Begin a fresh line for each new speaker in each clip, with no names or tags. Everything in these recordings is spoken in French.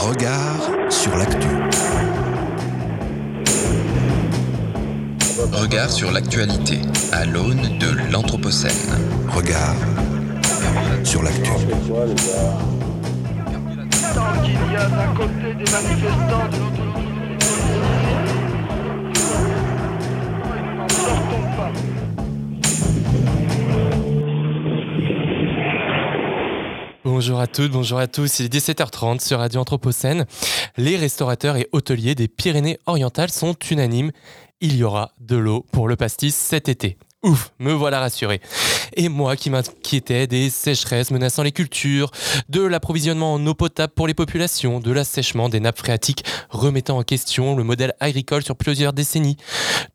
Regard sur l'actu.
Regard sur l'actualité à l'aune de l'Anthropocène.
Regard sur l'actu.
Tant qu'il y a d'un côté des manifestants, de l'autre
Bonjour à toutes, bonjour à tous. Il est 17h30 sur Radio Anthropocène. Les restaurateurs et hôteliers des Pyrénées-Orientales sont unanimes. Il y aura de l'eau pour le pastis cet été. Ouf, me voilà rassuré. Et moi qui m'inquiétais des sécheresses menaçant les cultures, de l'approvisionnement en eau potable pour les populations, de l'assèchement des nappes phréatiques remettant en question le modèle agricole sur plusieurs décennies,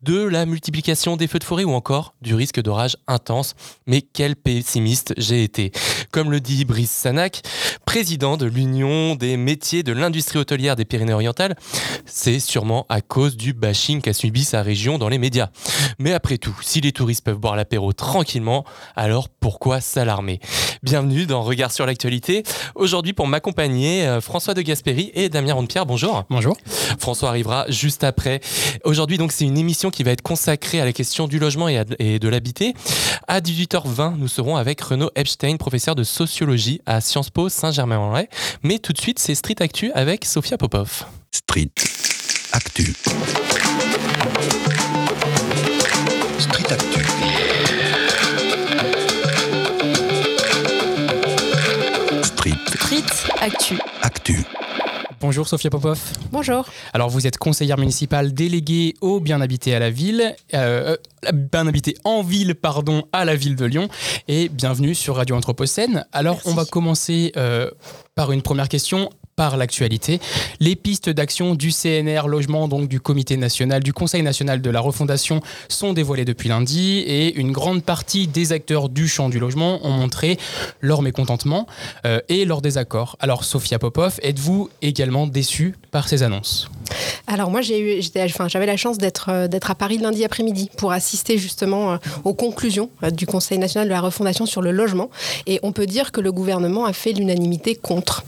de la multiplication des feux de forêt ou encore du risque d'orage intense. Mais quel pessimiste j'ai été. Comme le dit Brice Sanac, président de l'Union des métiers de l'industrie hôtelière des Pyrénées-Orientales, c'est sûrement à cause du bashing qu'a subi sa région dans les médias. Mais après tout, si les touristes peuvent boire l'apéro tranquillement, alors pourquoi s'alarmer? Bienvenue dans Regard sur l'actualité. Aujourd'hui, pour m'accompagner, euh, François de Gasperi et Damien Rondepierre. Bonjour.
Bonjour.
François arrivera juste après. Aujourd'hui, donc, c'est une émission qui va être consacrée à la question du logement et, à- et de l'habiter. À 18h20, nous serons avec Renaud Epstein, professeur de sociologie à Sciences Po Saint-Germain-en-Laye. Mais tout de suite, c'est Street Actu avec Sophia Popov.
Street Actu.
Street Actu.
Actu.
Actu.
Bonjour Sophia Popov.
Bonjour.
Alors vous êtes conseillère municipale déléguée au bien habité à la ville, euh, euh, bien habité en ville, pardon, à la ville de Lyon. Et bienvenue sur Radio Anthropocène. Alors
Merci.
on va commencer euh, par une première question par l'actualité. Les pistes d'action du CNR Logement, donc du Comité national, du Conseil national de la refondation, sont dévoilées depuis lundi et une grande partie des acteurs du champ du logement ont montré leur mécontentement euh, et leur désaccord. Alors Sophia Popov, êtes-vous également déçue par ces annonces?
Alors moi j'avais la chance d'être euh, d'être à Paris lundi après-midi pour assister justement euh, aux conclusions du Conseil national de la refondation sur le logement et on peut dire que le gouvernement a fait l'unanimité contre.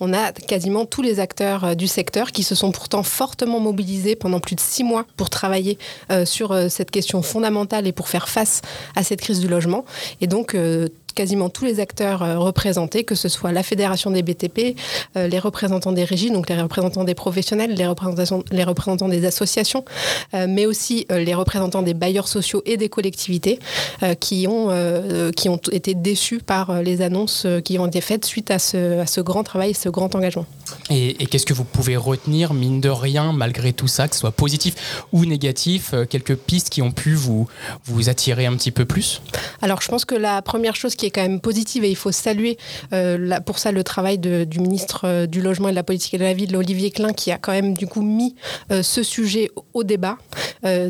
On a quasiment tous les acteurs euh, du secteur qui se sont pourtant fortement mobilisés pendant plus de six mois pour travailler euh, sur euh, cette question fondamentale et pour faire face à cette crise du logement. Et donc quasiment tous les acteurs euh, représentés, que ce soit la Fédération des BTP, euh, les représentants des régies, donc les représentants des professionnels, les représentants, les représentants des associations, euh, mais aussi les représentants des bailleurs sociaux et des collectivités qui, ont, qui ont été déçus par les annonces qui ont été faites suite à ce, à ce grand travail, ce grand engagement.
Et, et qu'est-ce que vous pouvez retenir, mine de rien, malgré tout ça, que ce soit positif ou négatif, quelques pistes qui ont pu vous, vous attirer un petit peu plus?
Alors, je pense que la première chose qui est quand même positive, et il faut saluer euh, pour ça le travail du ministre euh, du Logement et de la Politique de la Ville, Olivier Klein, qui a quand même du coup mis euh, ce sujet au- débat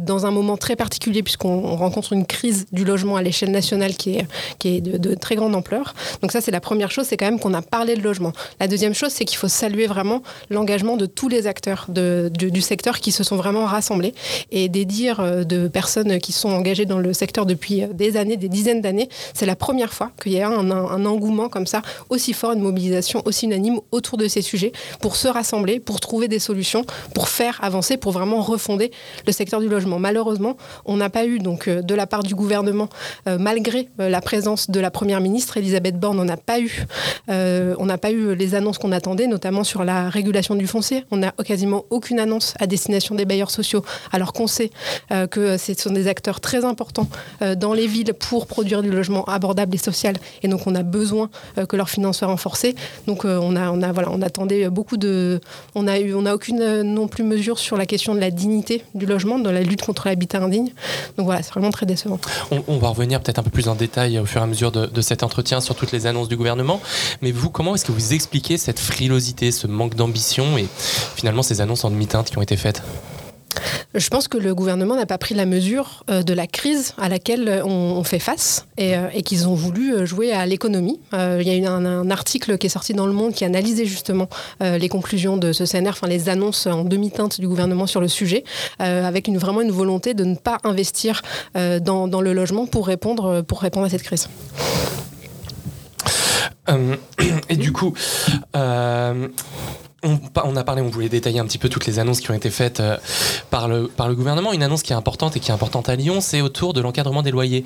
dans un moment très particulier, puisqu'on on rencontre une crise du logement à l'échelle nationale qui est, qui est de, très grande ampleur. Donc ça, c'est la première chose, c'est quand même qu'on a parlé de logement. La deuxième chose, c'est qu'il faut saluer vraiment l'engagement de tous les acteurs du, secteur qui se sont vraiment rassemblés et des dires de personnes qui sont engagées dans le secteur depuis des années, des dizaines d'années. C'est la première fois qu'il y a un, engouement comme ça, aussi fort, une mobilisation aussi unanime autour de ces sujets pour se rassembler, pour trouver des solutions, pour faire avancer, pour vraiment refonder le secteur du logement. Malheureusement, on n'a pas eu donc euh, de la part du gouvernement, euh, malgré euh, la présence de la première ministre Elisabeth Borne, on n'a pas eu, on n'a pas eu les annonces qu'on attendait, notamment sur la régulation du foncier. On n'a quasiment aucune annonce à destination des bailleurs sociaux, alors qu'on sait que ce sont des acteurs très importants dans les villes pour produire du logement abordable et social. Et donc, on a besoin euh, que leurs finances soient renforcées. Donc, euh, on a, a, voilà, on attendait beaucoup de, on a eu, on n'a aucune euh, non plus mesure sur la question de la dignité du logement, dans la lutte contre l'habitat indigne. Donc voilà, c'est vraiment très décevant.
On, on va revenir peut-être un peu plus en détail au fur et à mesure de, de cet entretien sur toutes les annonces du gouvernement. Mais vous, comment est-ce que vous expliquez cette frilosité, ce manque d'ambition et finalement ces annonces en demi-teinte qui ont été faites?
Je pense que le gouvernement n'a pas pris la mesure euh, de la crise à laquelle euh, on, fait face et, euh, qu'ils ont voulu jouer à l'économie. Il y a eu un, article qui est sorti dans Le Monde qui analysait justement les conclusions de ce CNR, enfin les annonces en demi-teinte du gouvernement sur le sujet, avec vraiment une volonté de ne pas investir dans, le logement pour répondre, à cette crise.
Et du coup, on, a parlé, on voulait détailler un petit peu toutes les annonces qui ont été faites euh, par, le, par le gouvernement. Une annonce qui est importante et qui est importante à Lyon, c'est autour de l'encadrement des loyers.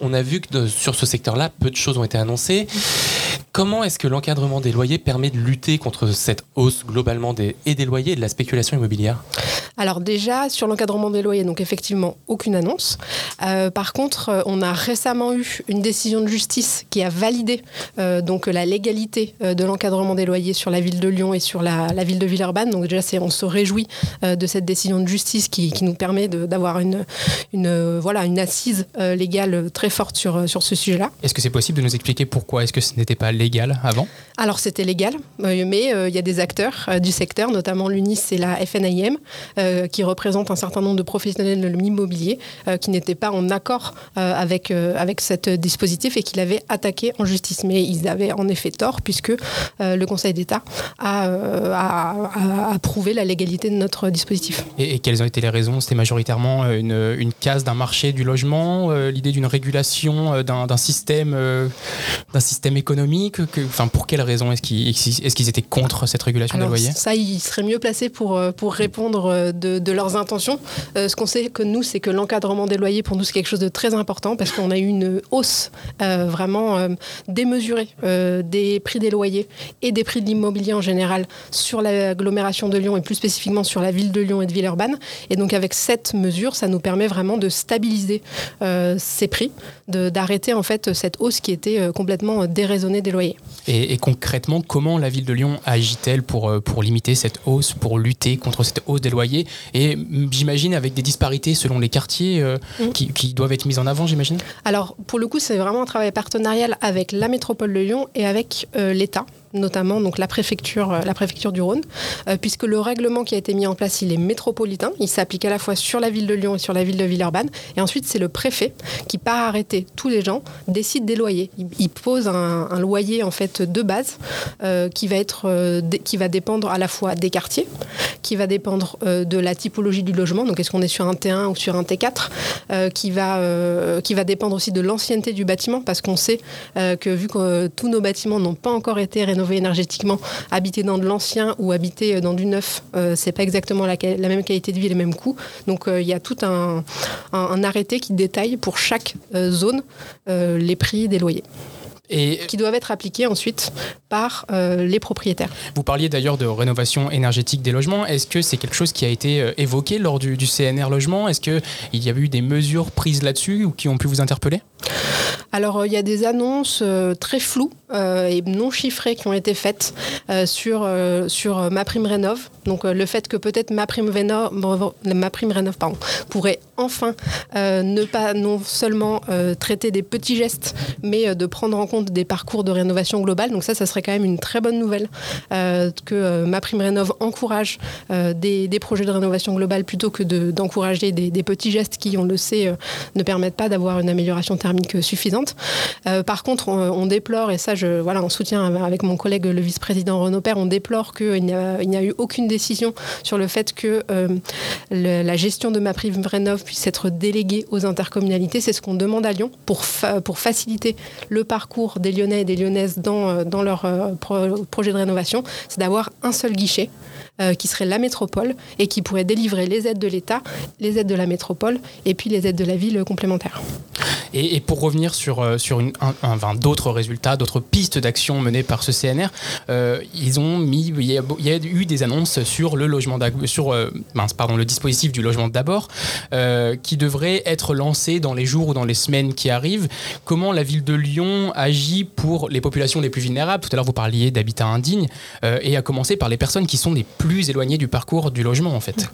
On a vu que sur ce secteur-là, peu de choses ont été annoncées. Comment est-ce que l'encadrement des loyers permet de lutter contre cette hausse globalement des, et des loyers et de la spéculation immobilière?
Alors déjà, sur l'encadrement des loyers, donc effectivement, aucune annonce. Euh, par contre, euh, on a récemment eu une décision de justice qui a validé euh, donc la légalité de l'encadrement des loyers sur la ville de Lyon et sur la, la ville de Villeurbanne. Donc déjà, on se réjouit euh, de cette décision de justice qui, qui nous permet d'avoir une, une, voilà, une assise légale très forte sur, sur ce sujet-là.
Est-ce que c'est possible de nous expliquer pourquoi? Est-ce que ce n'était pas légal avant?
Alors c'était légal, euh, mais il y a des acteurs du secteur, notamment l'UNIS et la FNIM, qui représentent un certain nombre de professionnels de l'immobilier qui n'étaient pas en accord avec, avec cet dispositif et qui l'avaient attaqué en justice. Mais ils avaient en effet tort puisque le Conseil d'État a, a, a, approuvé la légalité de notre dispositif.
Et, et quelles ont été les raisons? C'était majoritairement une, une case d'un marché du logement, euh, l'idée d'une régulation d'un système, euh, d'un système économique que, enfin, Pour quelles raisons est-ce qu'ils est qu étaient contre cette régulation
Alors,
des loyers?
Ça, ils seraient mieux placés pour, pour répondre de, de leurs intentions. Euh, ce qu'on sait que nous, c'est que l'encadrement des loyers, pour nous, c'est quelque chose de très important parce qu'on a eu une hausse vraiment démesurée des prix des loyers et des prix de l'immobilier en général sur l'agglomération de Lyon et plus spécifiquement sur la ville de Lyon et de Villeurbanne. Et donc avec cette mesure, ça nous permet vraiment de stabiliser euh, ces prix, d'arrêter en fait cette hausse qui était euh, complètement déraisonnée des loyers.
Et, et, concrètement, comment la ville de Lyon agit-elle pour, euh, pour limiter cette hausse, pour lutter contre cette hausse des loyers Et j'imagine avec des disparités selon les quartiers euh, mmh. qui, qui, doivent être mises en avant, j'imagine?
Alors pour le coup, c'est vraiment un travail partenarial avec la métropole de Lyon et avec euh, l'État notamment donc la préfecture, la préfecture du Rhône, euh, puisque le règlement qui a été mis en place, il est métropolitain, il s'applique à la fois sur la ville de Lyon et sur la ville de Villeurbanne, et ensuite c'est le préfet qui, par arrêter tous les gens, décide des loyers. Il, pose un, loyer en fait de base euh, qui va être, euh, qui va dépendre à la fois des quartiers, qui va dépendre euh, de la typologie du logement, donc est-ce qu'on est sur un T1 ou sur un T4, euh, qui va, qui va dépendre aussi de l'ancienneté du bâtiment, parce qu'on sait que vu que tous nos bâtiments n'ont pas encore été rénovés énergétiquement, habiter dans de l'ancien ou habiter dans du neuf, euh, c'est pas exactement la, la, même qualité de vie, les mêmes coûts. Donc il euh, y a tout un, un, un, arrêté qui détaille pour chaque euh, zone les prix des loyers. Et qui doivent être appliqués ensuite par euh, les propriétaires.
Vous parliez d'ailleurs de rénovation énergétique des logements. Est-ce que c'est quelque chose qui a été euh, évoqué lors du, du CNR Logement? Est-ce qu'il y a eu des mesures prises là-dessus ou qui ont pu vous interpeller?
Alors, il y a des annonces euh, très floues euh, et non chiffrées qui ont été faites euh, sur, sur ma prime rénov. Donc, le fait que peut-être ma prime rénov, rénov pardon, pourrait enfin ne pas non seulement traiter des petits gestes, mais de prendre en compte des parcours de rénovation globale. Donc, ça, ça serait quand même une très bonne nouvelle que ma prime rénov encourage des, des, projets de rénovation globale plutôt que d'encourager de, des, des, petits gestes qui, on le sait, ne permettent pas d'avoir une amélioration thermique suffisante. Euh, par contre, on, déplore, et ça, je, voilà, on soutient avec mon collègue le vice-président Renaud Père, on déplore qu'il n'y a, eu aucune décision sur le fait que euh, la gestion de ma prime puisse être déléguée aux intercommunalités. C'est ce qu'on demande à Lyon pour, fa pour faciliter le parcours des Lyonnais et des Lyonnaises dans, leur euh, pro projet de rénovation. C'est d'avoir un seul guichet euh, qui serait la métropole et qui pourrait délivrer les aides de l'État, les aides de la métropole et puis les aides de la ville complémentaires.
Et, pour revenir sur, euh, sur un, un, d'autres résultats, d'autres pistes d'action menées par ce CNR, euh, ils ont mis, il y, a, eu des annonces sur le logement sur pardon, le dispositif du logement d'abord qui devrait être lancé dans les jours ou dans les semaines qui arrivent. Comment la ville de Lyon agit pour les populations les plus vulnérables? Tout à l'heure, vous parliez d'habitat indigne et à commencer par les personnes qui sont les plus éloignées du parcours du logement en fait.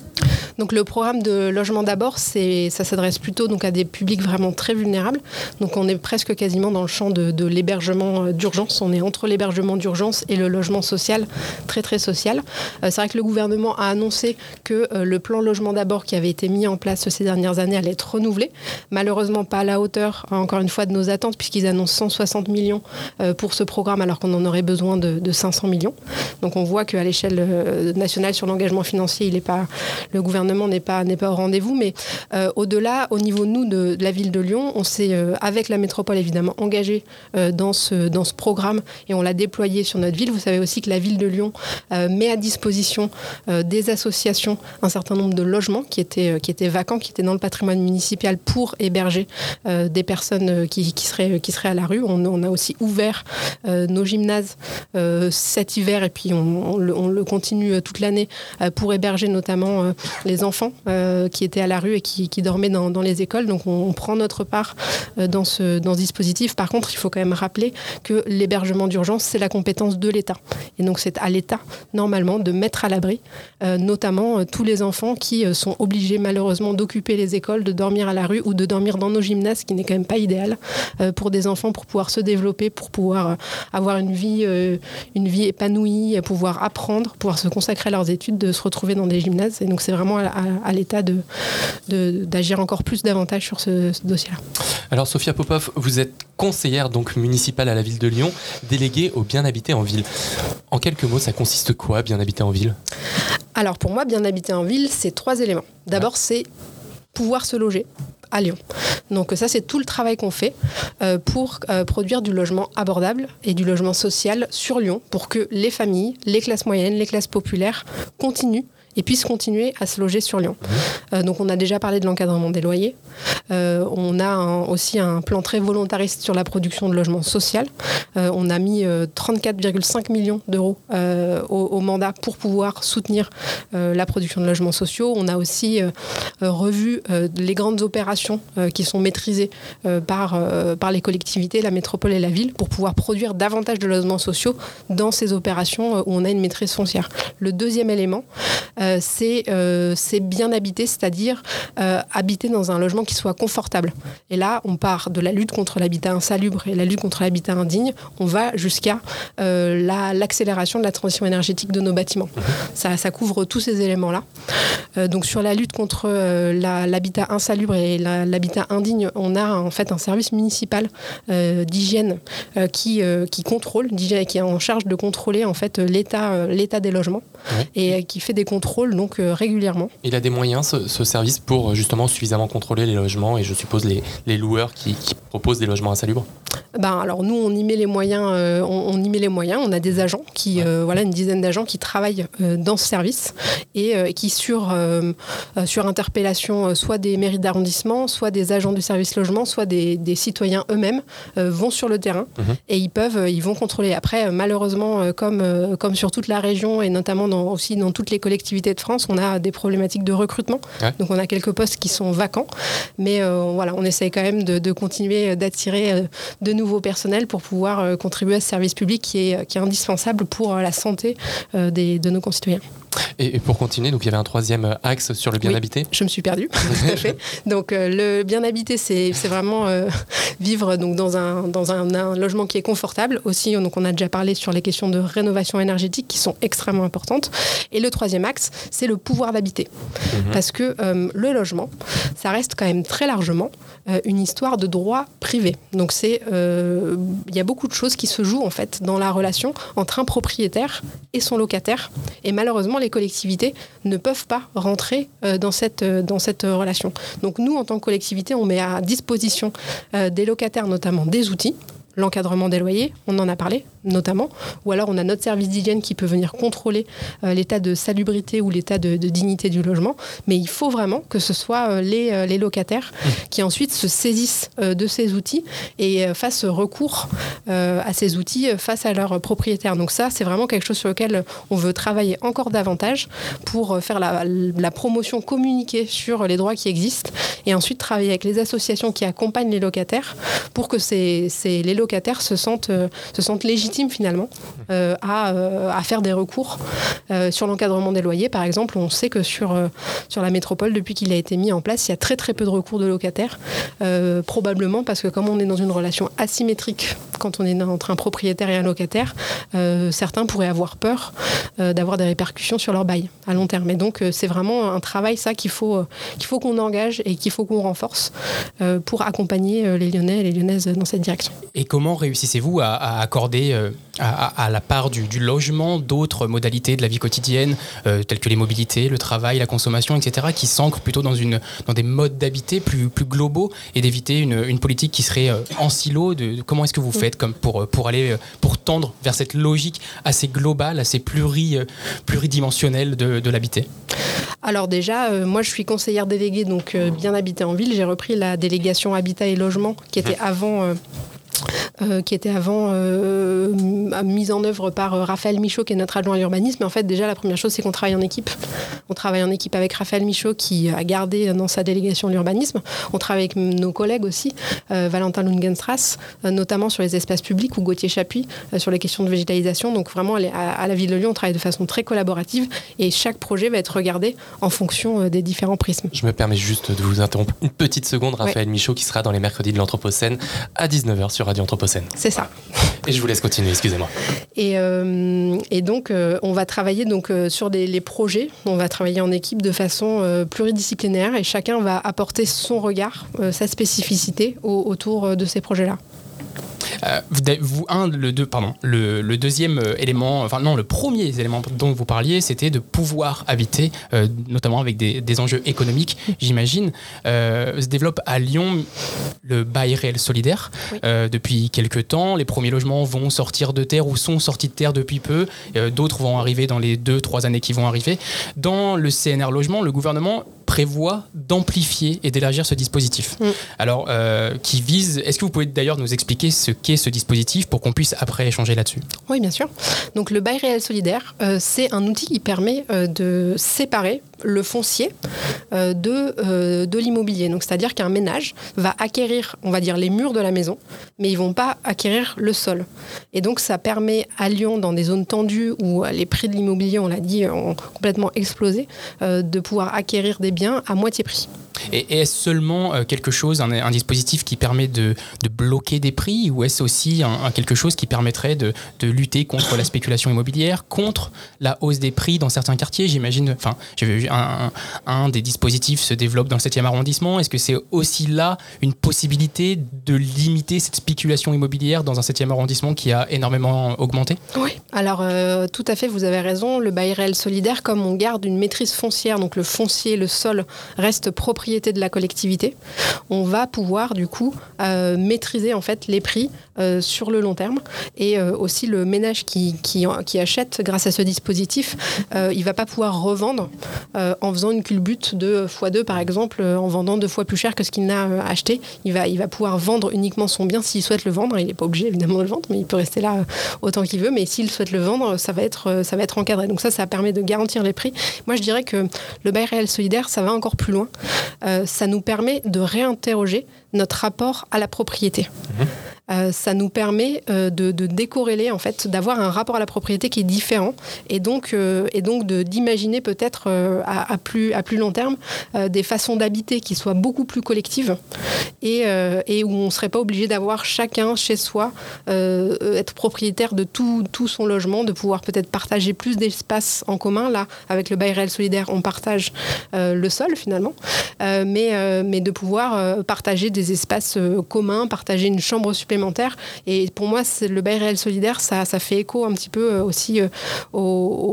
Donc le programme de logement d'abord, ça s'adresse plutôt donc à des publics vraiment très vulnérables. Donc on est presque quasiment dans le champ de, l'hébergement d'urgence. On est entre l'hébergement d'urgence et le logement social, très très social. Euh, c'est vrai que le gouvernement a annoncé que euh, le plan logement d'abord qui avait été mis en place ces dernières années allait être renouvelé. Malheureusement pas à la hauteur, encore une fois, de nos attentes, puisqu'ils annoncent 160 millions euh, pour ce programme alors qu'on en aurait besoin de, de 500 millions. Donc on voit qu'à l'échelle national sur l'engagement financier, il est pas, le gouvernement n'est pas, n'est pas au rendez-vous. Mais euh, au-delà, au niveau nous de, la ville de Lyon, on s'est euh, avec la métropole évidemment engagé euh, dans ce dans ce programme et on l'a déployé sur notre ville. Vous savez aussi que la ville de Lyon met à disposition des associations un certain nombre de logements qui étaient qui étaient vacants, qui étaient dans le patrimoine municipal pour héberger des personnes qui, qui seraient qui seraient à la rue. On, a aussi ouvert nos gymnases cet hiver et puis on, le, on le continue toute l'année euh, pour héberger notamment euh, les enfants euh, qui étaient à la rue et qui, dormaient dans, les écoles. Donc on, prend notre part dans, ce, dans ce dispositif. Par contre, il faut quand même rappeler que l'hébergement d'urgence, c'est la compétence de l'État. Et donc c'est à l'État, normalement, de mettre à l'abri notamment tous les enfants qui sont obligés malheureusement d'occuper les écoles, de dormir à la rue ou de dormir dans nos gymnases, ce qui n'est quand même pas idéal pour des enfants pour pouvoir se développer, pour pouvoir avoir une vie, une vie épanouie, pouvoir apprendre, pouvoir se consacrer à leurs études, de se retrouver dans des gymnases. Et donc c'est vraiment à, à- à l'État de- d'agir encore plus davantage sur ce, ce dossier-là.
Alors Sophia Popov, vous êtes conseillère donc municipale à la ville de Lyon, déléguée au bien habité en ville. En quelques mots, ça consiste quoi, bien habité en ville?
Alors pour moi, bien habiter en ville, c'est trois éléments. D'abord, c'est pouvoir se loger à Lyon. Donc ça, c'est tout le travail qu'on fait euh, pour euh, produire du logement abordable et du logement social sur Lyon pour que les familles, les classes moyennes, les classes populaires continuent et puissent continuer à se loger sur Lyon. Euh, donc on a déjà parlé de l'encadrement des loyers. Euh, on a aussi un plan très volontariste sur la production de logements social. Euh, on a mis euh, 34,5 millions d'euros euh, au, mandat pour pouvoir soutenir euh, la production de logements sociaux. On a aussi euh, euh, revu euh, les grandes opérations euh, qui sont maîtrisées euh, par, euh, par les collectivités, la métropole et la ville, pour pouvoir produire davantage de logements sociaux dans ces opérations euh, où on a une maîtrise foncière. Le deuxième élément, euh, c'est euh, bien habiter, c'est-à-dire euh, habiter dans un logement qui soit confortable. Et là, on part de la lutte contre l'habitat insalubre et la lutte contre l'habitat indigne, on va jusqu'à euh, la- l'accélération de la transition énergétique de nos bâtiments. Ça, ça couvre tous ces éléments-là. Euh, donc sur la lutte contre euh, la- l'habitat insalubre et la- l'habitat indigne, on a en fait un service municipal d'hygiène qui, qui contrôle, qui est en charge de contrôler en fait l'état l'état des logements
Ouais.
et qui fait des contrôles donc régulièrement.
Il a des moyens, ce, ce service, pour justement suffisamment contrôler les logements et je suppose les, les loueurs qui, qui proposent des logements insalubres
Ben, alors nous, on y met les moyens. euh, on, on y met les moyens. On a des agents qui, euh, voilà, une dizaine d'agents qui travaillent euh, dans ce service et qui sur sur interpellation, soit des mairies d'arrondissement, soit des agents du service logement, soit des, des citoyens eux-mêmes vont sur le terrain
Mhm.
et ils peuvent, ils vont contrôler. Après, malheureusement, comme comme sur toute la région et notamment dans, aussi dans toutes les collectivités de France, on a des problématiques de recrutement.
Ouais.
Donc on a quelques postes qui sont vacants, mais euh, on essaye quand même de, continuer euh, d'attirer euh, de nouveaux personnels pour pouvoir contribuer à ce service public qui est, indispensable pour la santé de nos concitoyens.
Et, et pour continuer, donc il y avait un troisième euh, axe sur le bien
Oui.
habité.
Je me suis perdue, tout à fait. Donc euh, le bien habité, c'est vraiment euh, vivre donc, dans, un, dans un, un logement qui est confortable. Aussi, donc, on a déjà parlé sur les questions de rénovation énergétique qui sont extrêmement importantes. Et le troisième axe, c'est le pouvoir d'habiter.
Mhm.
Parce que euh, le logement, ça reste quand même très largement une histoire de droit privé. Donc c'est, il y a beaucoup de choses qui se jouent en fait dans la relation entre un propriétaire et son locataire. Et malheureusement, les collectivités ne peuvent pas rentrer euh, dans cette euh, dans cette euh, relation. Donc nous, en tant que collectivité, on met à disposition des locataires notamment des outils l'encadrement des loyers, on en a parlé notamment, ou alors on a notre service d'hygiène qui peut venir contrôler euh, l'état de salubrité ou l'état de, de dignité du logement, mais il faut vraiment que ce soit euh, les, euh, les locataires qui ensuite se saisissent de ces outils et fassent recours à ces outils face à leurs propriétaires. Donc ça, c'est vraiment quelque chose sur lequel on veut travailler encore davantage pour faire la, la promotion communiquée sur les droits qui existent et ensuite travailler avec les associations qui accompagnent les locataires pour que ces, ces- les locataires se sentent, se sentent légitimes finalement euh, à, euh, à faire des recours Euh, sur l'encadrement des loyers. Par exemple, on sait que sur, sur la métropole, depuis qu'il a été mis en place, il y a très très peu de recours de locataires, probablement parce que comme on est dans une relation asymétrique quand on est entre un propriétaire et un locataire, certains pourraient avoir peur d'avoir des répercussions sur leur bail à long terme. Et donc c'est vraiment un travail ça qu'il faut qu'il faut qu'on engage et qu'il faut qu'on renforce pour accompagner les Lyonnais et les Lyonnaises dans cette direction.
Et comment réussissez-vous à, accorder à, à la part du, du logement d'autres modalités de la vie quotidienne, euh, telles que les mobilités, le travail, la consommation, etc., qui s'ancrent plutôt dans, une, dans des modes d'habiter plus, plus globaux et d'éviter une, une politique qui serait euh, en silo de, de comment est-ce que vous faites comme pour, euh, pour aller euh, pour tendre vers cette logique assez globale, assez pluri, euh, pluridimensionnelle de, de l'habiter?
Alors déjà, euh, moi je suis conseillère déléguée, donc euh, bien habité en ville. J'ai repris la délégation habitat et logement qui était avant. euh, euh, qui était avant euh, m- mise en œuvre par euh, Raphaël Michaud, qui est notre adjoint à l'urbanisme. Et en fait, déjà, la première chose, c'est qu'on travaille en équipe. On travaille en équipe avec Raphaël Michaud, qui a gardé dans sa délégation l'urbanisme. On travaille avec nos collègues aussi, euh, Valentin Lungenstrass, euh, notamment sur les espaces publics, ou Gauthier Chapuis, euh, sur les questions de végétalisation. Donc vraiment, à, à la ville de Lyon, on travaille de façon très collaborative, et chaque projet va être regardé en fonction euh, des différents prismes.
Je me permets juste de vous interrompre une petite seconde, Raphaël Michaud, qui sera dans les mercredis de l'Anthropocène à 19h sur Radio Anthropocène.
C'est ça.
Et je vous laisse continuer, excusez-moi.
Et, euh, et donc, euh, on va travailler donc, euh, sur des, les projets. On va travailler en équipe de façon pluridisciplinaire et chacun va apporter son regard, sa spécificité au- autour de ces projets-là.
Euh, vous, un, le, deux, pardon, le, le deuxième euh, élément, enfin non, le premier élément dont vous parliez, c'était de pouvoir habiter, euh, notamment avec des, des enjeux économiques, j'imagine. Se développe à Lyon le bail réel solidaire
Oui.
depuis quelques temps. Les premiers logements vont sortir de terre ou sont sortis de terre depuis peu. D'autres vont arriver dans les deux, trois années qui vont arriver. Dans le CNR Logement, le gouvernement prévoit d'amplifier et d'élargir ce dispositif.
Mm.
Alors, euh, qui vise. Est-ce que vous pouvez d'ailleurs nous expliquer ce qu'est ce dispositif pour qu'on puisse après échanger là-dessus?
Oui, bien sûr. Donc, le bail réel solidaire, euh, c'est un outil qui permet euh, de séparer le foncier euh, de, euh, de l'immobilier. Donc, c'est-à-dire qu'un ménage va acquérir, on va dire, les murs de la maison, mais ils vont pas acquérir le sol. Et donc, ça permet à Lyon, dans des zones tendues où les prix de l'immobilier, on l'a dit, ont complètement explosé, euh, de pouvoir acquérir des biens à moitié prix.
Et est-ce seulement quelque chose, un, dispositif qui permet de, de bloquer des prix ou est-ce aussi un, quelque chose qui permettrait de, de lutter contre la spéculation immobilière, contre la hausse des prix dans certains quartiers? J'imagine, enfin, un, des dispositifs se développe dans le 7e arrondissement. Est-ce que c'est aussi là une possibilité de limiter cette spéculation immobilière dans un 7e arrondissement qui a énormément augmenté?
Oui. Alors, euh, tout à fait, vous avez raison. Le bail réel solidaire, comme on garde une maîtrise foncière, donc le foncier, le sol, reste propriété de la collectivité, on va pouvoir, du coup, euh, maîtriser en fait les prix euh, sur le long terme. Et aussi, le ménage qui, achète grâce à ce dispositif, il va pas pouvoir revendre euh, en faisant une culbute de x2, par exemple, euh, en vendant deux fois plus cher que ce qu'il n'a euh, acheté. Il va, il va pouvoir vendre uniquement son bien s'il souhaite le vendre. Il n'est pas obligé, évidemment, de le vendre, mais il peut rester là autant qu'il veut. Mais s'il souhaite le vendre, ça va être, ça va être encadré. Donc ça, ça permet de garantir les prix. Moi, je dirais que le bail réel solidaire, ça va encore plus loin. Ça nous permet de réinterroger notre rapport à la propriété. Euh, ça nous permet euh, de, de décorréler, en fait, d'avoir un rapport à la propriété qui est différent et donc, euh, et donc d'imaginer peut-être à, plus, à plus long terme des façons d'habiter qui soient beaucoup plus collectives et, et où on ne serait pas obligé d'avoir chacun chez soi, être propriétaire de tout, tout son logement, de pouvoir peut-être partager plus d'espace en commun. Là, avec le bail réel solidaire, on partage le sol finalement, mais, mais de pouvoir partager des espaces communs, partager une chambre supplémentaire. Et pour moi, le bail réel solidaire, ça, ça fait écho un petit peu euh, aussi euh, au,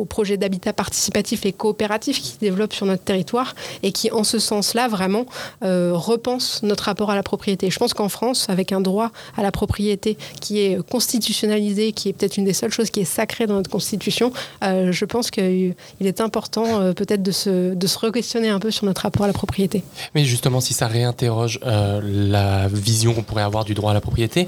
au projet d'habitat participatif et coopératif qui se développe sur notre territoire et qui, en ce sens-là, vraiment euh, repense notre rapport à la propriété. Je pense qu'en France, avec un droit à la propriété qui est constitutionnalisé, qui est peut-être une des seules choses qui est sacrée dans notre constitution, euh, je pense qu'il est important peut-être de se, de se re-questionner un peu sur notre rapport à la propriété.
Mais justement, si ça réinterroge la vision qu'on pourrait avoir du droit à la propriété,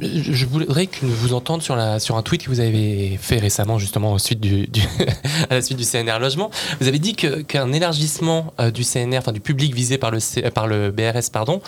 je voudrais que vous entende sur, la, sur un tweet que vous avez fait récemment, justement, au suite du, du- à la suite du CNR Logement. Vous avez dit qu'un élargissement euh, du CNR, enfin du public visé par le, C- euh, par le BRS, pardon,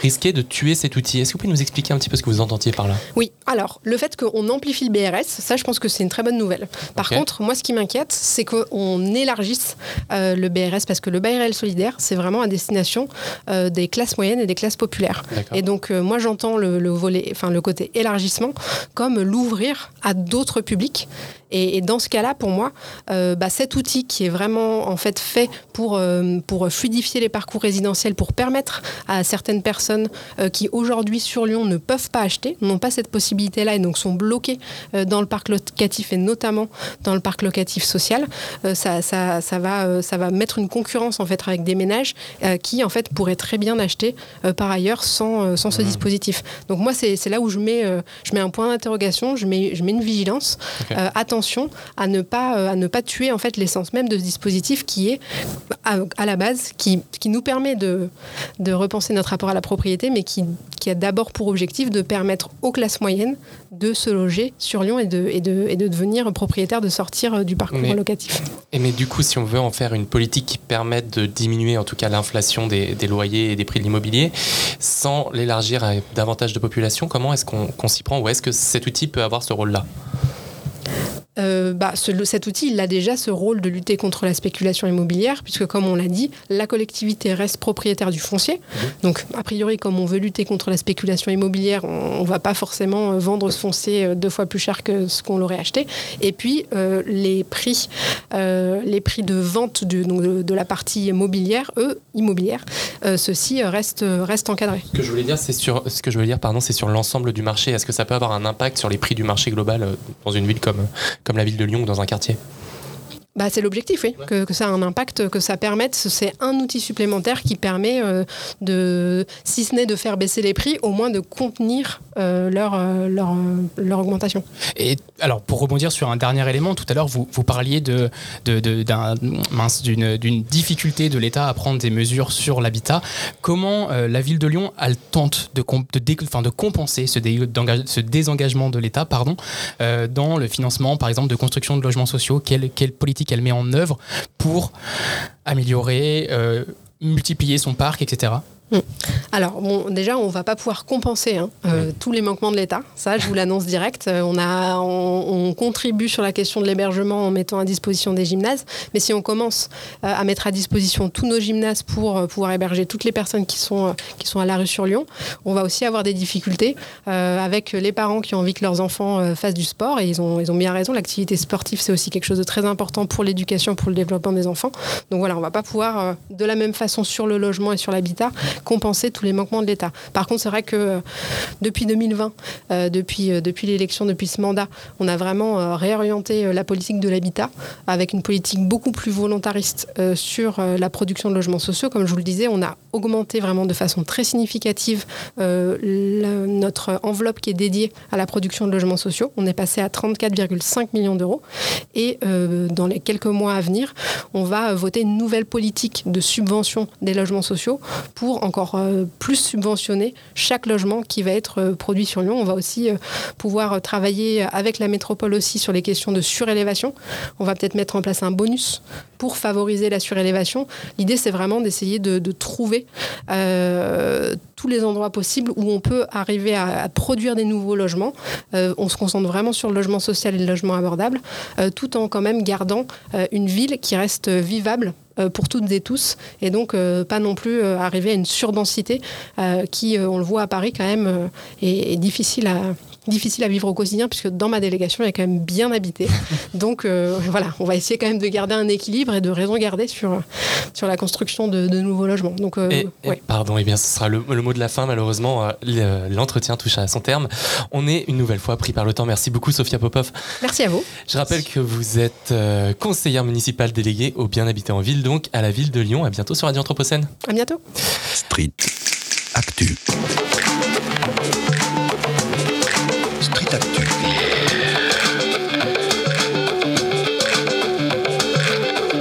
risquait de tuer cet outil. Est-ce que vous pouvez nous expliquer un petit peu ce que vous entendiez par là?
Oui, alors le fait qu'on amplifie le BRS, ça je pense que c'est une très bonne nouvelle. Par contre, moi ce qui m'inquiète, c'est qu'on élargisse euh, le BRS parce que le réel solidaire, c'est vraiment à destination euh, des classes moyennes et des classes populaires. Et donc moi j'entends le, le volet, enfin le côté élargissement comme l'ouvrir à d'autres publics. Et, et dans ce cas-là, pour moi, euh, bah, cet outil qui est vraiment en fait fait pour, euh, pour fluidifier les parcours résidentiels, pour permettre à certaines personnes euh, qui aujourd'hui sur Lyon ne peuvent pas acheter, n'ont pas cette possibilité-là et donc sont bloquées dans le parc locatif et notamment dans le parc locatif social, ça, ça, ça va, ça va mettre une concurrence en fait avec des ménages qui en fait pourraient très bien acheter par ailleurs sans, sans ce dispositif. Donc moi c'est là où je mets, je mets un point d'interrogation, je mets, je mets une vigilance. Attention à ne pas euh, à ne pas tuer en fait l'essence même de ce dispositif qui est à, à la base qui, qui nous permet de, de repenser notre rapport à la propriété, mais qui, qui a d'abord pour objectif de permettre aux classes moyennes de se loger sur Lyon et de, et de, et de devenir propriétaire, de sortir euh, du parcours
Mais-
locatif.
Et mais du coup, si on veut en faire une politique qui permette de diminuer en tout cas l'inflation des, des loyers et des prix de l'immobilier, sans l'élargir à davantage de population, comment est-ce qu'on qu'on s'y prend Ou est-ce que cet outil peut avoir ce rôle-là?
Euh, bah, ce- le- cet outil, il a déjà ce rôle de lutter contre la spéculation immobilière, puisque comme on l'a dit, la collectivité reste propriétaire du foncier. Donc, a priori, comme on veut lutter contre la spéculation immobilière, on ne va pas forcément euh, vendre ce foncier euh, deux fois plus cher que ce qu'on l'aurait acheté. Et puis, euh, les prix, euh, les prix de vente du- donc de, de la partie immobilière, eux, immobilière, euh, ceux-ci restent, restent encadrés.
Ce que je voulais dire, c'est sur ce que je voulais dire, pardon, c'est sur l'ensemble du marché. Est-ce que ça peut avoir un impact sur les prix du marché global dans une ville comme comme la ville de Lyon dans un quartier
Bah, c'est l'objectif, oui, que, que ça a un impact, que ça permette. C'est un outil supplémentaire qui permet euh, de, si ce n'est de faire baisser les prix, au moins de contenir euh, leur, euh, leur, leur augmentation.
Et alors, pour rebondir sur un dernier élément, tout à l'heure, vous, vous parliez de, de- de- d'un- mince, d'une, d'une difficulté de l'État à prendre des mesures sur l'habitat. Comment euh, la ville de Lyon, elle tente de, com- de, dé- de compenser ce, dé- ce désengagement de l'État pardon, dans le financement, par exemple, de construction de logements sociaux? Quelle, quelle politique elle met en œuvre pour améliorer, euh, multiplier son parc, etc.
Alors, bon, déjà, on ne va pas pouvoir compenser hein, euh, tous les manquements de l'État. Ça, je vous l'annonce direct. Euh, on, a, on, on contribue sur la question de l'hébergement en mettant à disposition des gymnases. Mais si on commence euh, à mettre à disposition tous nos gymnases pour euh, pouvoir héberger toutes les personnes qui sont, qui sont à la rue sur Lyon, on va aussi avoir des difficultés avec les parents qui ont envie que leurs enfants fassent du sport. Et ils ont, ils ont bien raison. L'activité sportive, c'est aussi quelque chose de très important pour l'éducation, pour le développement des enfants. Donc voilà, on ne va pas pouvoir, de la même façon sur le logement et sur l'habitat, compenser tous les manquements de l'État. Par contre, c'est vrai que euh, depuis 2020, euh, depuis, euh, depuis l'élection, depuis ce mandat, on a vraiment réorienté la politique de l'habitat avec une politique beaucoup plus volontariste sur la production de logements sociaux. Comme je vous le disais, on a augmenté vraiment de façon très significative notre enveloppe qui est dédiée à la production de logements sociaux. On est passé à 34,5 millions d'euros. Et dans les quelques mois à venir, on va voter une nouvelle politique de subvention des logements sociaux pour encore euh, plus subventionner chaque logement qui va être euh, produit sur Lyon. On va aussi euh, pouvoir travailler avec la métropole aussi sur les questions de surélévation. On va peut-être mettre en place un bonus pour favoriser la surélévation. L'idée, c'est vraiment d'essayer de, trouver tous les endroits possibles où on peut arriver à, produire des nouveaux logements. On se concentre vraiment sur le logement social et le logement abordable, tout en quand même gardant une ville qui reste vivable pour toutes et tous, et donc euh, pas non plus euh, arriver à une surdensité euh, qui, euh, on le voit à Paris quand même, euh, est, est difficile à difficile à vivre au quotidien puisque dans ma délégation il est quand même bien habité donc euh, voilà on va essayer quand même de garder un équilibre et de raison garder sur sur la construction de, de nouveaux logements donc euh,
Et, et-
ouais.
pardon, et bien ce sera le, le mot de la fin. Malheureusement, euh, le- l'entretien touche à son terme. On est une nouvelle fois pris par le temps. Merci beaucoup, Sophia Popov.
merci à vous
Je rappelle que vous êtes conseillère municipale déléguée au bien habité en ville, donc à la ville de Lyon. À bientôt sur Radio Anthropocène.
à bientôt
Street Actu.
Actu.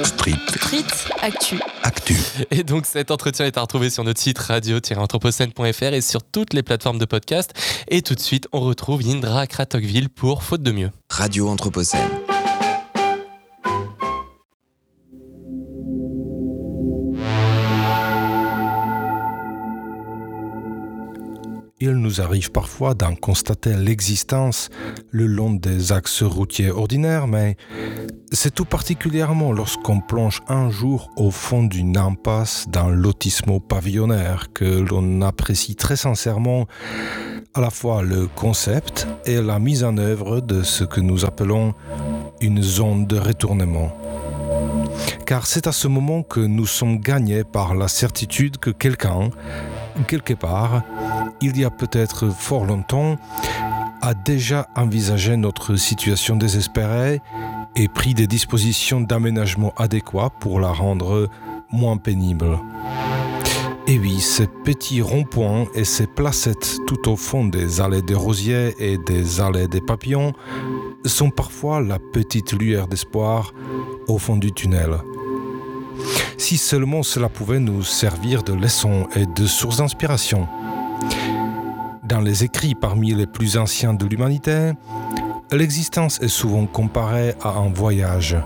Street
Street Actu.
Actu.
Et donc cet entretien est à retrouver sur notre site radio-anthropocène.fr et sur toutes les plateformes de podcast. Et tout de suite, on retrouve Indra Kratokville pour Faute de mieux.
Radio Anthropocène.
Il nous arrive parfois d'en constater l'existence le long des axes routiers ordinaires, mais c'est tout particulièrement lorsqu'on plonge un jour au fond d'une impasse d'un lotissement pavillonnaire que l'on apprécie très sincèrement à la fois le concept et la mise en œuvre de ce que nous appelons une zone de retournement. Car c'est à ce moment que nous sommes gagnés par la certitude que quelqu'un, quelque part, il y a peut-être fort longtemps, a déjà envisagé notre situation désespérée et pris des dispositions d'aménagement adéquats pour la rendre moins pénible. Et oui, ces petits ronds-points et ces placettes tout au fond des allées des rosiers et des allées des papillons sont parfois la petite lueur d'espoir au fond du tunnel. Si seulement cela pouvait nous servir de leçon et de source d'inspiration. Dans les écrits parmi les plus anciens de l'humanité, l'existence est souvent comparée à un voyage.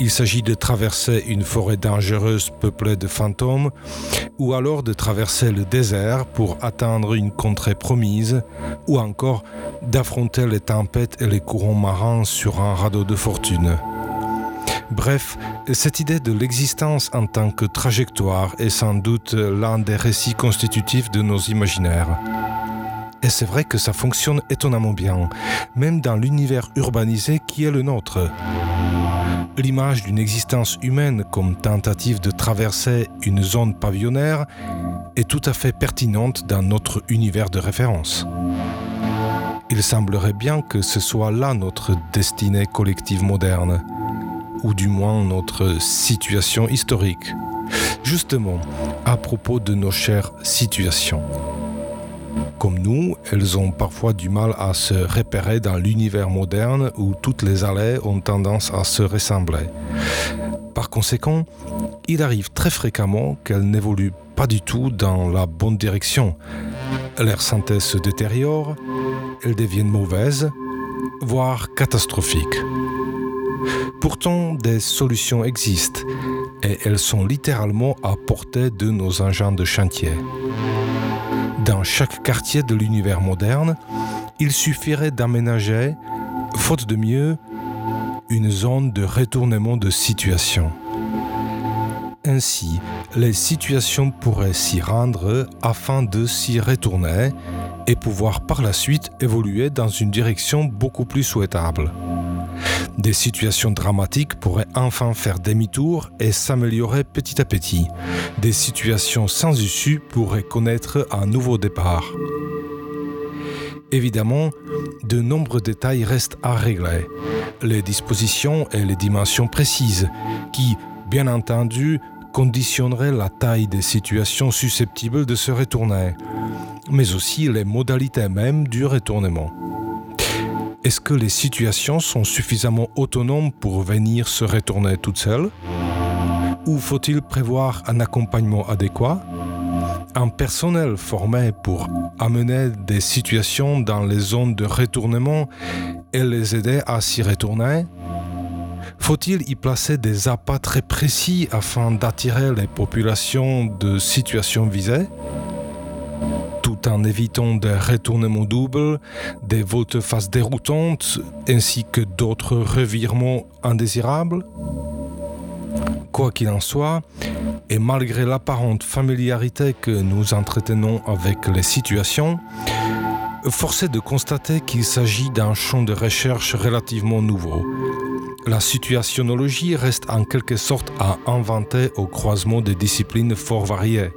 Il s'agit de traverser une forêt dangereuse peuplée de fantômes ou alors de traverser le désert pour atteindre une contrée promise ou encore d'affronter les tempêtes et les courants marins sur un radeau de fortune. Bref, cette idée de l'existence en tant que trajectoire est sans doute l'un des récits constitutifs de nos imaginaires. Et c'est vrai que ça fonctionne étonnamment bien, même dans l'univers urbanisé qui est le nôtre l'image d'une existence humaine comme tentative de traverser une zone pavillonnaire est tout à fait pertinente dans notre univers de référence. Il semblerait bien que ce soit là notre destinée collective moderne, ou du moins notre situation historique, justement à propos de nos chères situations. Comme nous, elles ont parfois du mal à se repérer dans l'univers moderne où toutes les allées ont tendance à se ressembler. Par conséquent, il arrive très fréquemment qu'elles n'évoluent pas du tout dans la bonne direction. Leur santé se détériore, elles deviennent mauvaises, voire catastrophiques. Pourtant, des solutions existent et elles sont littéralement à portée de nos engins de chantier. Dans chaque quartier de l'univers moderne, il suffirait d'aménager, faute de mieux, une zone de retournement de situation. Ainsi, les situations pourraient s'y rendre afin de s'y retourner et pouvoir par la suite évoluer dans une direction beaucoup plus souhaitable. Des situations dramatiques pourraient enfin faire demi-tour et s'améliorer petit à petit. Des situations sans issue pourraient connaître un nouveau départ. Évidemment, de nombreux détails restent à régler. Les dispositions et les dimensions précises qui, bien entendu, conditionneraient la taille des situations susceptibles de se retourner, mais aussi les modalités mêmes du retournement. Est-ce que les situations sont suffisamment autonomes pour venir se retourner toutes seules? Ou faut-il prévoir un accompagnement adéquat? Un personnel formé pour amener des situations dans les zones de retournement et les aider à s'y retourner? Faut-il y placer des appâts très précis afin d'attirer les populations de situations visées? Tout en évitant des retournements doubles, des volte-face déroutantes ainsi que d'autres revirements indésirables Quoi qu'il en soit, et malgré l'apparente familiarité que nous entretenons avec les situations, force est de constater qu'il s'agit d'un champ de recherche relativement nouveau. La situationnologie reste en quelque sorte à inventer au croisement des disciplines fort variées.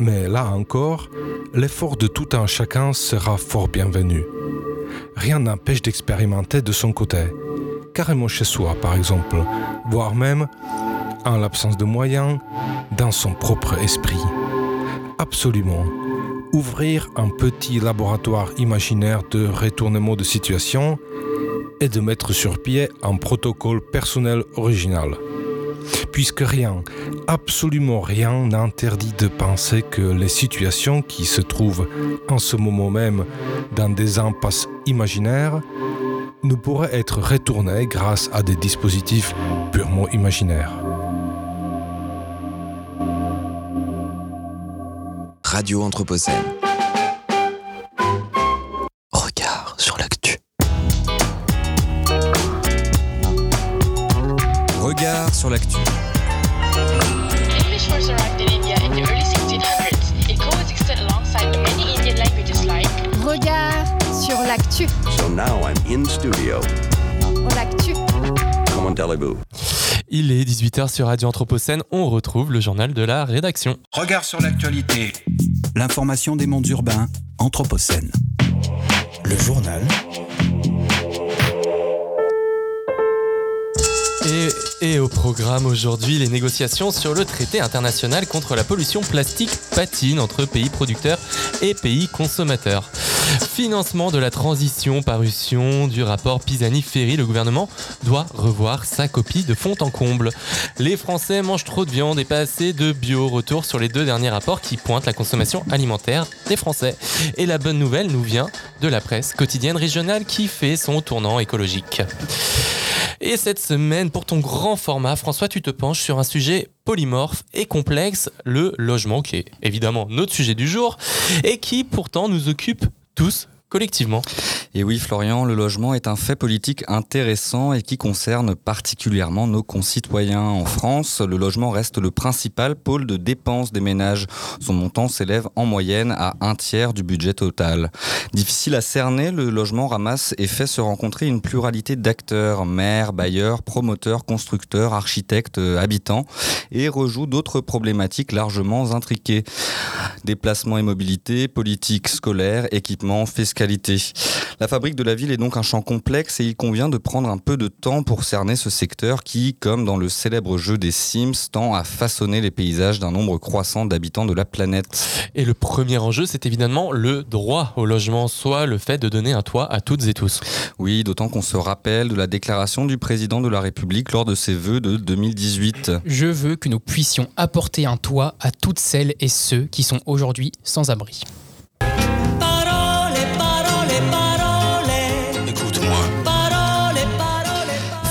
Mais là encore, l'effort de tout un chacun sera fort bienvenu. Rien n'empêche d'expérimenter de son côté, carrément chez soi par exemple, voire même, en l'absence de moyens, dans son propre esprit. Absolument. Ouvrir un petit laboratoire imaginaire de retournement de situation et de mettre sur pied un protocole personnel original puisque rien, absolument rien n'interdit de penser que les situations qui se trouvent en ce moment même dans des impasses imaginaires ne pourraient être retournées grâce à des dispositifs purement imaginaires.
Radio Anthropocène.
Alongside many Indian languages like now I'm in studio.
l'actu.
Comment allez-vous
Il est 18h sur Radio Anthropocène, on retrouve le journal de la rédaction.
Regard sur l'actualité. L'information des mondes urbains, Anthropocène.
Le journal
Et, au programme aujourd'hui, les négociations sur le traité international contre la pollution plastique patine entre pays producteurs et pays consommateurs. Financement de la transition, parution du rapport Pisani-Ferry, le gouvernement doit revoir sa copie de fond en comble. Les Français mangent trop de viande et pas assez de bio. Retour sur les deux derniers rapports qui pointent la consommation alimentaire des Français. Et la bonne nouvelle nous vient de la presse quotidienne régionale qui fait son tournant écologique. Et cette semaine, pour ton grand format, François, tu te penches sur un sujet polymorphe et complexe, le logement, qui est évidemment notre sujet du jour, et qui pourtant nous occupe tous collectivement.
Et oui, Florian, le logement est un fait politique intéressant et qui concerne particulièrement nos concitoyens. En France, le logement reste le principal pôle de dépenses des ménages. Son montant s'élève en moyenne à un tiers du budget total. Difficile à cerner, le logement ramasse et fait se rencontrer une pluralité d'acteurs, maires, bailleurs, promoteurs, constructeurs, architectes, habitants, et rejoue d'autres problématiques largement intriquées. Déplacement et mobilité, politique scolaire, équipement, fiscalité. La fabrique de la ville est donc un champ complexe et il convient de prendre un peu de temps pour cerner ce secteur qui, comme dans le célèbre jeu des Sims, tend à façonner les paysages d'un nombre croissant d'habitants de la planète.
Et le premier enjeu, c'est évidemment le droit au logement, soit le fait de donner un toit à toutes et tous.
Oui, d'autant qu'on se rappelle de la déclaration du président de la République lors de ses vœux de 2018.
Je veux que nous puissions apporter un toit à toutes celles et ceux qui sont aujourd'hui sans abri.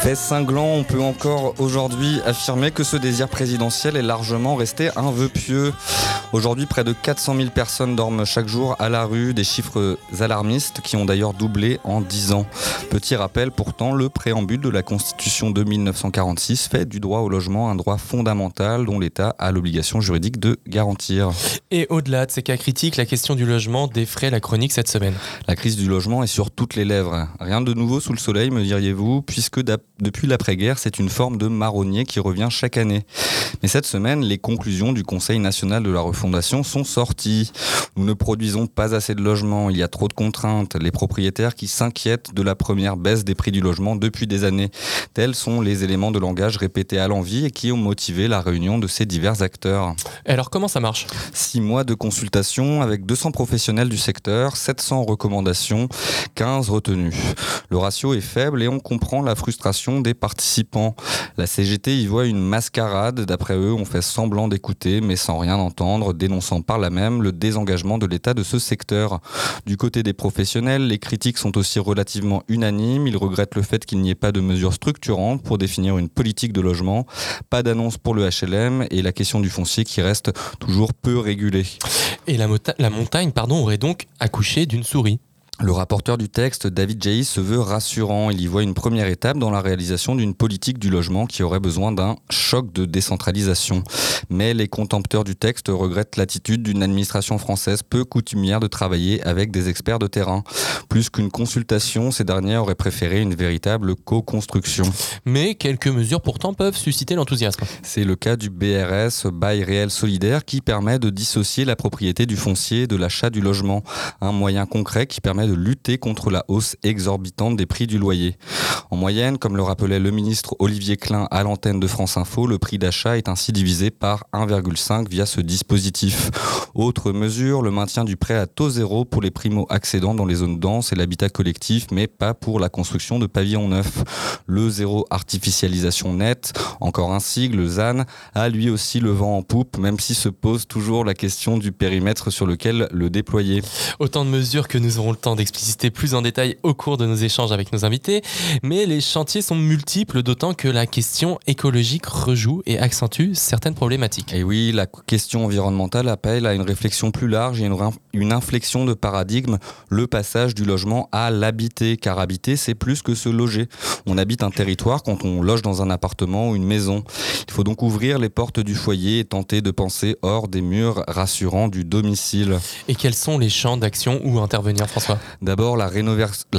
Fait cinglant, on peut encore aujourd'hui affirmer que ce désir présidentiel est largement resté un vœu pieux. Aujourd'hui, près de 400 000 personnes dorment chaque jour à la rue, des chiffres alarmistes qui ont d'ailleurs doublé en 10 ans. Petit rappel, pourtant, le préambule de la Constitution de 1946 fait du droit au logement un droit fondamental dont l'État a l'obligation juridique de garantir.
Et au-delà de ces cas critiques, la question du logement défraie la chronique cette semaine.
La crise du logement est sur toutes les lèvres. Rien de nouveau sous le soleil, me diriez-vous, puisque depuis l'après-guerre, c'est une forme de marronnier qui revient chaque année. Mais cette semaine, les conclusions du Conseil national de la refondation sont sorties. Nous ne produisons pas assez de logements, il y a trop de contraintes, les propriétaires qui s'inquiètent de la première baisse des prix du logement depuis des années. Tels sont les éléments de langage répétés à l'envie et qui ont motivé la réunion de ces divers acteurs.
Et alors comment ça marche?
Six mois de consultation avec 200 professionnels du secteur, 700 recommandations, 15 retenues. Le ratio est faible et on comprend la frustration des participants. La CGT y voit une mascarade. D'après eux, on fait semblant d'écouter mais sans rien entendre, dénonçant par là même le désengagement de l'État de ce secteur. Du côté des professionnels, les critiques sont aussi relativement unanimes. Ils regrettent le fait qu'il n'y ait pas de mesures structurantes pour définir une politique de logement, pas d'annonce pour le HLM et la question du foncier qui reste toujours peu régulée.
Et la, la montagne pardon, aurait donc accouché d'une souris.
Le rapporteur du texte, David Jay, se veut rassurant. Il y voit une première étape dans la réalisation d'une politique du logement qui aurait besoin d'un choc de décentralisation. Mais les contempteurs du texte regrettent l'attitude d'une administration française peu coutumière de travailler avec des experts de terrain. Plus qu'une consultation, ces derniers auraient préféré une véritable co-construction.
Mais quelques mesures pourtant peuvent susciter l'enthousiasme.
C'est le cas du BRS, bail réel solidaire, qui permet de dissocier la propriété du foncier de l'achat du logement. Un moyen concret qui permet de lutter contre la hausse exorbitante des prix du loyer. En moyenne, comme le rappelait le ministre Olivier Klein à l'antenne de France Info, le prix d'achat est ainsi divisé par 1,5 via ce dispositif. Autre mesure, le maintien du prêt à taux zéro pour les primo-accédants dans les zones denses et l'habitat collectif, mais pas pour la construction de pavillons neufs. Le zéro artificialisation nette, encore un sigle, ZAN, a lui aussi le vent en poupe, même si se pose toujours la question du périmètre sur lequel le déployer.
Autant de mesures que nous aurons le temps d'expliciter plus en détail au cours de nos échanges avec nos invités, mais les chantiers sont multiples, d'autant que la question écologique rejoue et accentue certaines problématiques.
Et oui, la question environnementale appelle à une réflexion plus large et une, une inflexion de paradigme, le passage du logement à l'habiter, car habiter, c'est plus que se loger. On habite un territoire quand on loge dans un appartement ou une maison. Il faut donc ouvrir les portes du foyer et tenter de penser hors des murs rassurants du domicile.
Et quels sont les champs d'action où intervenir, François?
D'abord, la,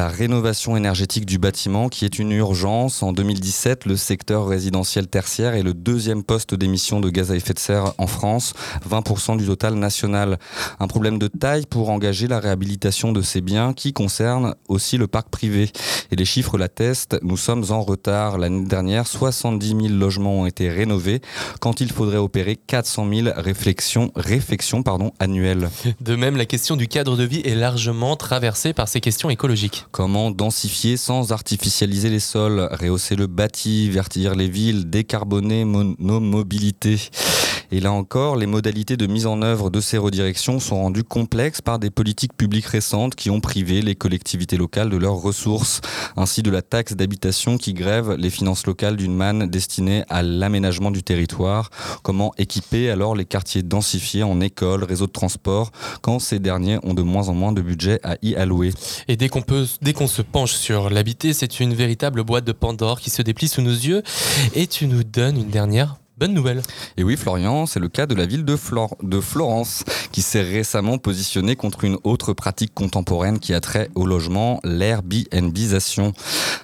rénovation énergétique du bâtiment qui est une urgence. En 2017, le secteur résidentiel tertiaire est le deuxième poste d'émission de gaz à effet de serre en France, 20% du total national. Un problème de taille pour engager la réhabilitation de ces biens qui concerne aussi le parc privé. Et les chiffres l'attestent, nous sommes en retard. L'année dernière, 70 000 logements ont été rénovés quand il faudrait opérer 400 000 réflexions, réflexions pardon, annuelles.
De même, la question du cadre de vie est largement traversée par ces questions écologiques.
Comment densifier sans artificialiser les sols, rehausser le bâti, vertir les villes, décarboner nos mobilités? Et là encore, les modalités de mise en œuvre de ces redirections sont rendues complexes par des politiques publiques récentes qui ont privé les collectivités locales de leurs ressources, ainsi de la taxe d'habitation qui grève les finances locales d'une manne destinée à l'aménagement du territoire. Comment équiper alors les quartiers densifiés en écoles, réseaux de transport, quand ces derniers ont de moins en moins de budget à y allouer?
Et dès qu'on peut, dès qu'on se penche sur l'habité, c'est une véritable boîte de Pandore qui se déplie sous nos yeux. Et tu nous donnes une dernière Bonne nouvelle.
Et oui, Florian, c'est le cas de la ville de, de Florence, qui s'est récemment positionnée contre une autre pratique contemporaine qui a trait au logement, l'Airbnbisation.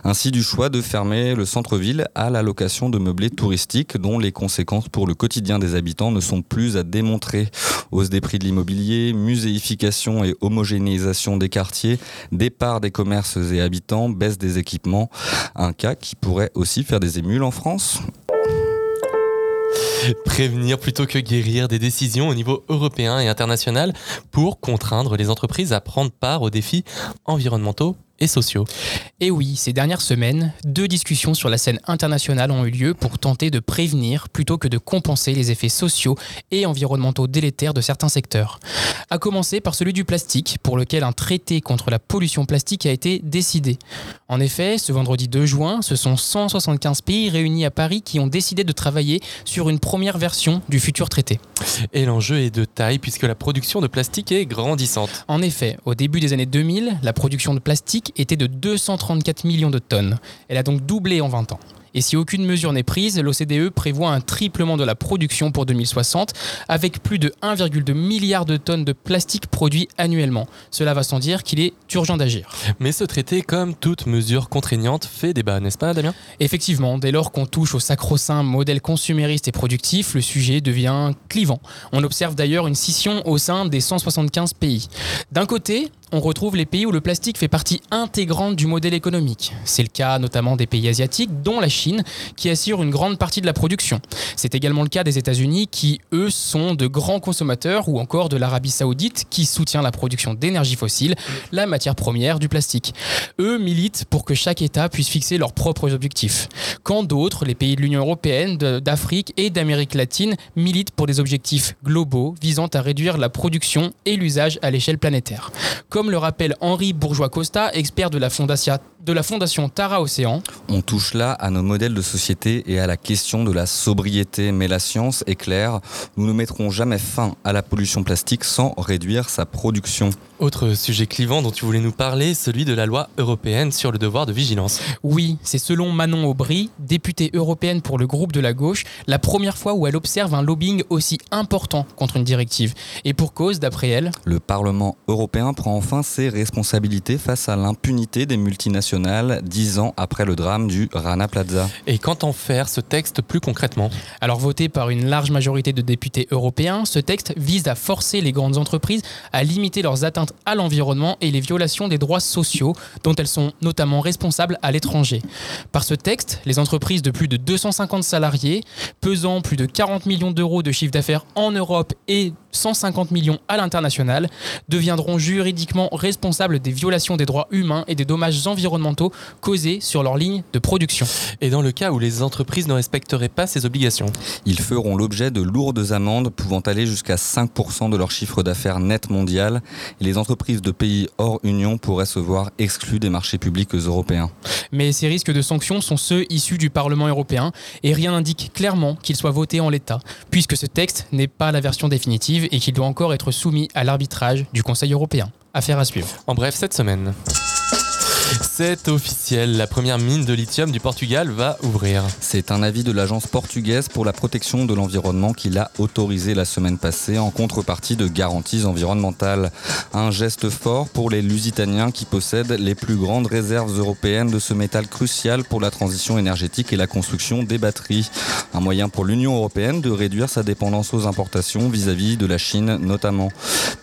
Ainsi du choix de fermer le centre-ville à la location de meublés touristiques dont les conséquences pour le quotidien des habitants ne sont plus à démontrer. Hausse des prix de l'immobilier, muséification et homogénéisation des quartiers, départ des commerces et habitants, baisse des équipements. Un cas qui pourrait aussi faire des émules en France.
Prévenir plutôt que guérir des décisions au niveau européen et international pour contraindre les entreprises à prendre part aux défis environnementaux et sociaux.
Et oui, ces dernières semaines, deux discussions sur la scène internationale ont eu lieu pour tenter de prévenir plutôt que de compenser les effets sociaux et environnementaux délétères de certains secteurs. À commencer par celui du plastique, pour lequel un traité contre la pollution plastique a été décidé. En effet, ce vendredi 2 juin, ce sont 175 pays réunis à Paris qui ont décidé de travailler sur une première version du futur traité.
Et l'enjeu est de taille puisque la production de plastique est grandissante.
En effet, au début des années 2000, la production de plastique était de 234 millions de tonnes. Elle a donc doublé en 20 ans. Et si aucune mesure n'est prise, l'OCDE prévoit un triplement de la production pour 2060, avec plus de 1,2 milliard de tonnes de plastique produit annuellement. Cela va sans dire qu'il est urgent d'agir.
Mais ce traité, comme toute mesure contraignante, fait débat, n'est-ce pas Damien?
Effectivement, dès lors qu'on touche au sacro-saint modèle consumériste et productif, le sujet devient clivant. On observe d'ailleurs une scission au sein des 175 pays. D'un côté, on retrouve les pays où le plastique fait partie intégrante du modèle économique. C'est le cas notamment des pays asiatiques, dont la Chine, qui assure une grande partie de la production. C'est également le cas des États-Unis, qui, eux, sont de grands consommateurs, ou encore de l'Arabie saoudite, qui soutient la production d'énergie fossile, la matière première du plastique. Eux militent pour que chaque État puisse fixer leurs propres objectifs. Quand d'autres, les pays de l'Union européenne, d'Afrique et d'Amérique latine, militent pour des objectifs globaux visant à réduire la production et l'usage à l'échelle planétaire comme le rappelle Henri Bourgeois-Costa, expert de la, fondation, de la Fondation Tara Océan.
On touche là à nos modèles de société et à la question de la sobriété, mais la science est claire, nous ne mettrons jamais fin à la pollution plastique sans réduire sa production.
Autre sujet clivant dont tu voulais nous parler, celui de la loi européenne sur le devoir de vigilance.
Oui, c'est selon Manon Aubry, députée européenne pour le groupe de la gauche, la première fois où elle observe un lobbying aussi important contre une directive. Et pour cause, d'après elle,
le Parlement européen prend enfin ses responsabilités face à l'impunité des multinationales dix ans après le drame du Rana Plaza.
Et qu'entend faire ce texte plus concrètement
Alors voté par une large majorité de députés européens, ce texte vise à forcer les grandes entreprises à limiter leurs atteintes à l'environnement et les violations des droits sociaux dont elles sont notamment responsables à l'étranger. Par ce texte, les entreprises de plus de 250 salariés, pesant plus de 40 millions d'euros de chiffre d'affaires en Europe et 150 millions à l'international, deviendront juridiquement responsables des violations des droits humains et des dommages environnementaux causés sur leur ligne de production.
Et dans le cas où les entreprises ne respecteraient pas ces obligations
Ils feront l'objet de lourdes amendes pouvant aller jusqu'à 5% de leur chiffre d'affaires net mondial. les les entreprises de pays hors Union pourraient se voir exclues des marchés publics européens.
Mais ces risques de sanctions sont ceux issus du Parlement européen et rien n'indique clairement qu'ils soient votés en l'état, puisque ce texte n'est pas la version définitive et qu'il doit encore être soumis à l'arbitrage du Conseil européen. Affaire à suivre.
En bref, cette semaine. C'est officiel, la première mine de lithium du Portugal va ouvrir.
C'est un avis de l'agence portugaise pour la protection de l'environnement qui l'a autorisé la semaine passée en contrepartie de garanties environnementales. Un geste fort pour les Lusitaniens qui possèdent les plus grandes réserves européennes de ce métal crucial pour la transition énergétique et la construction des batteries. Un moyen pour l'Union européenne de réduire sa dépendance aux importations vis-à-vis de la Chine notamment.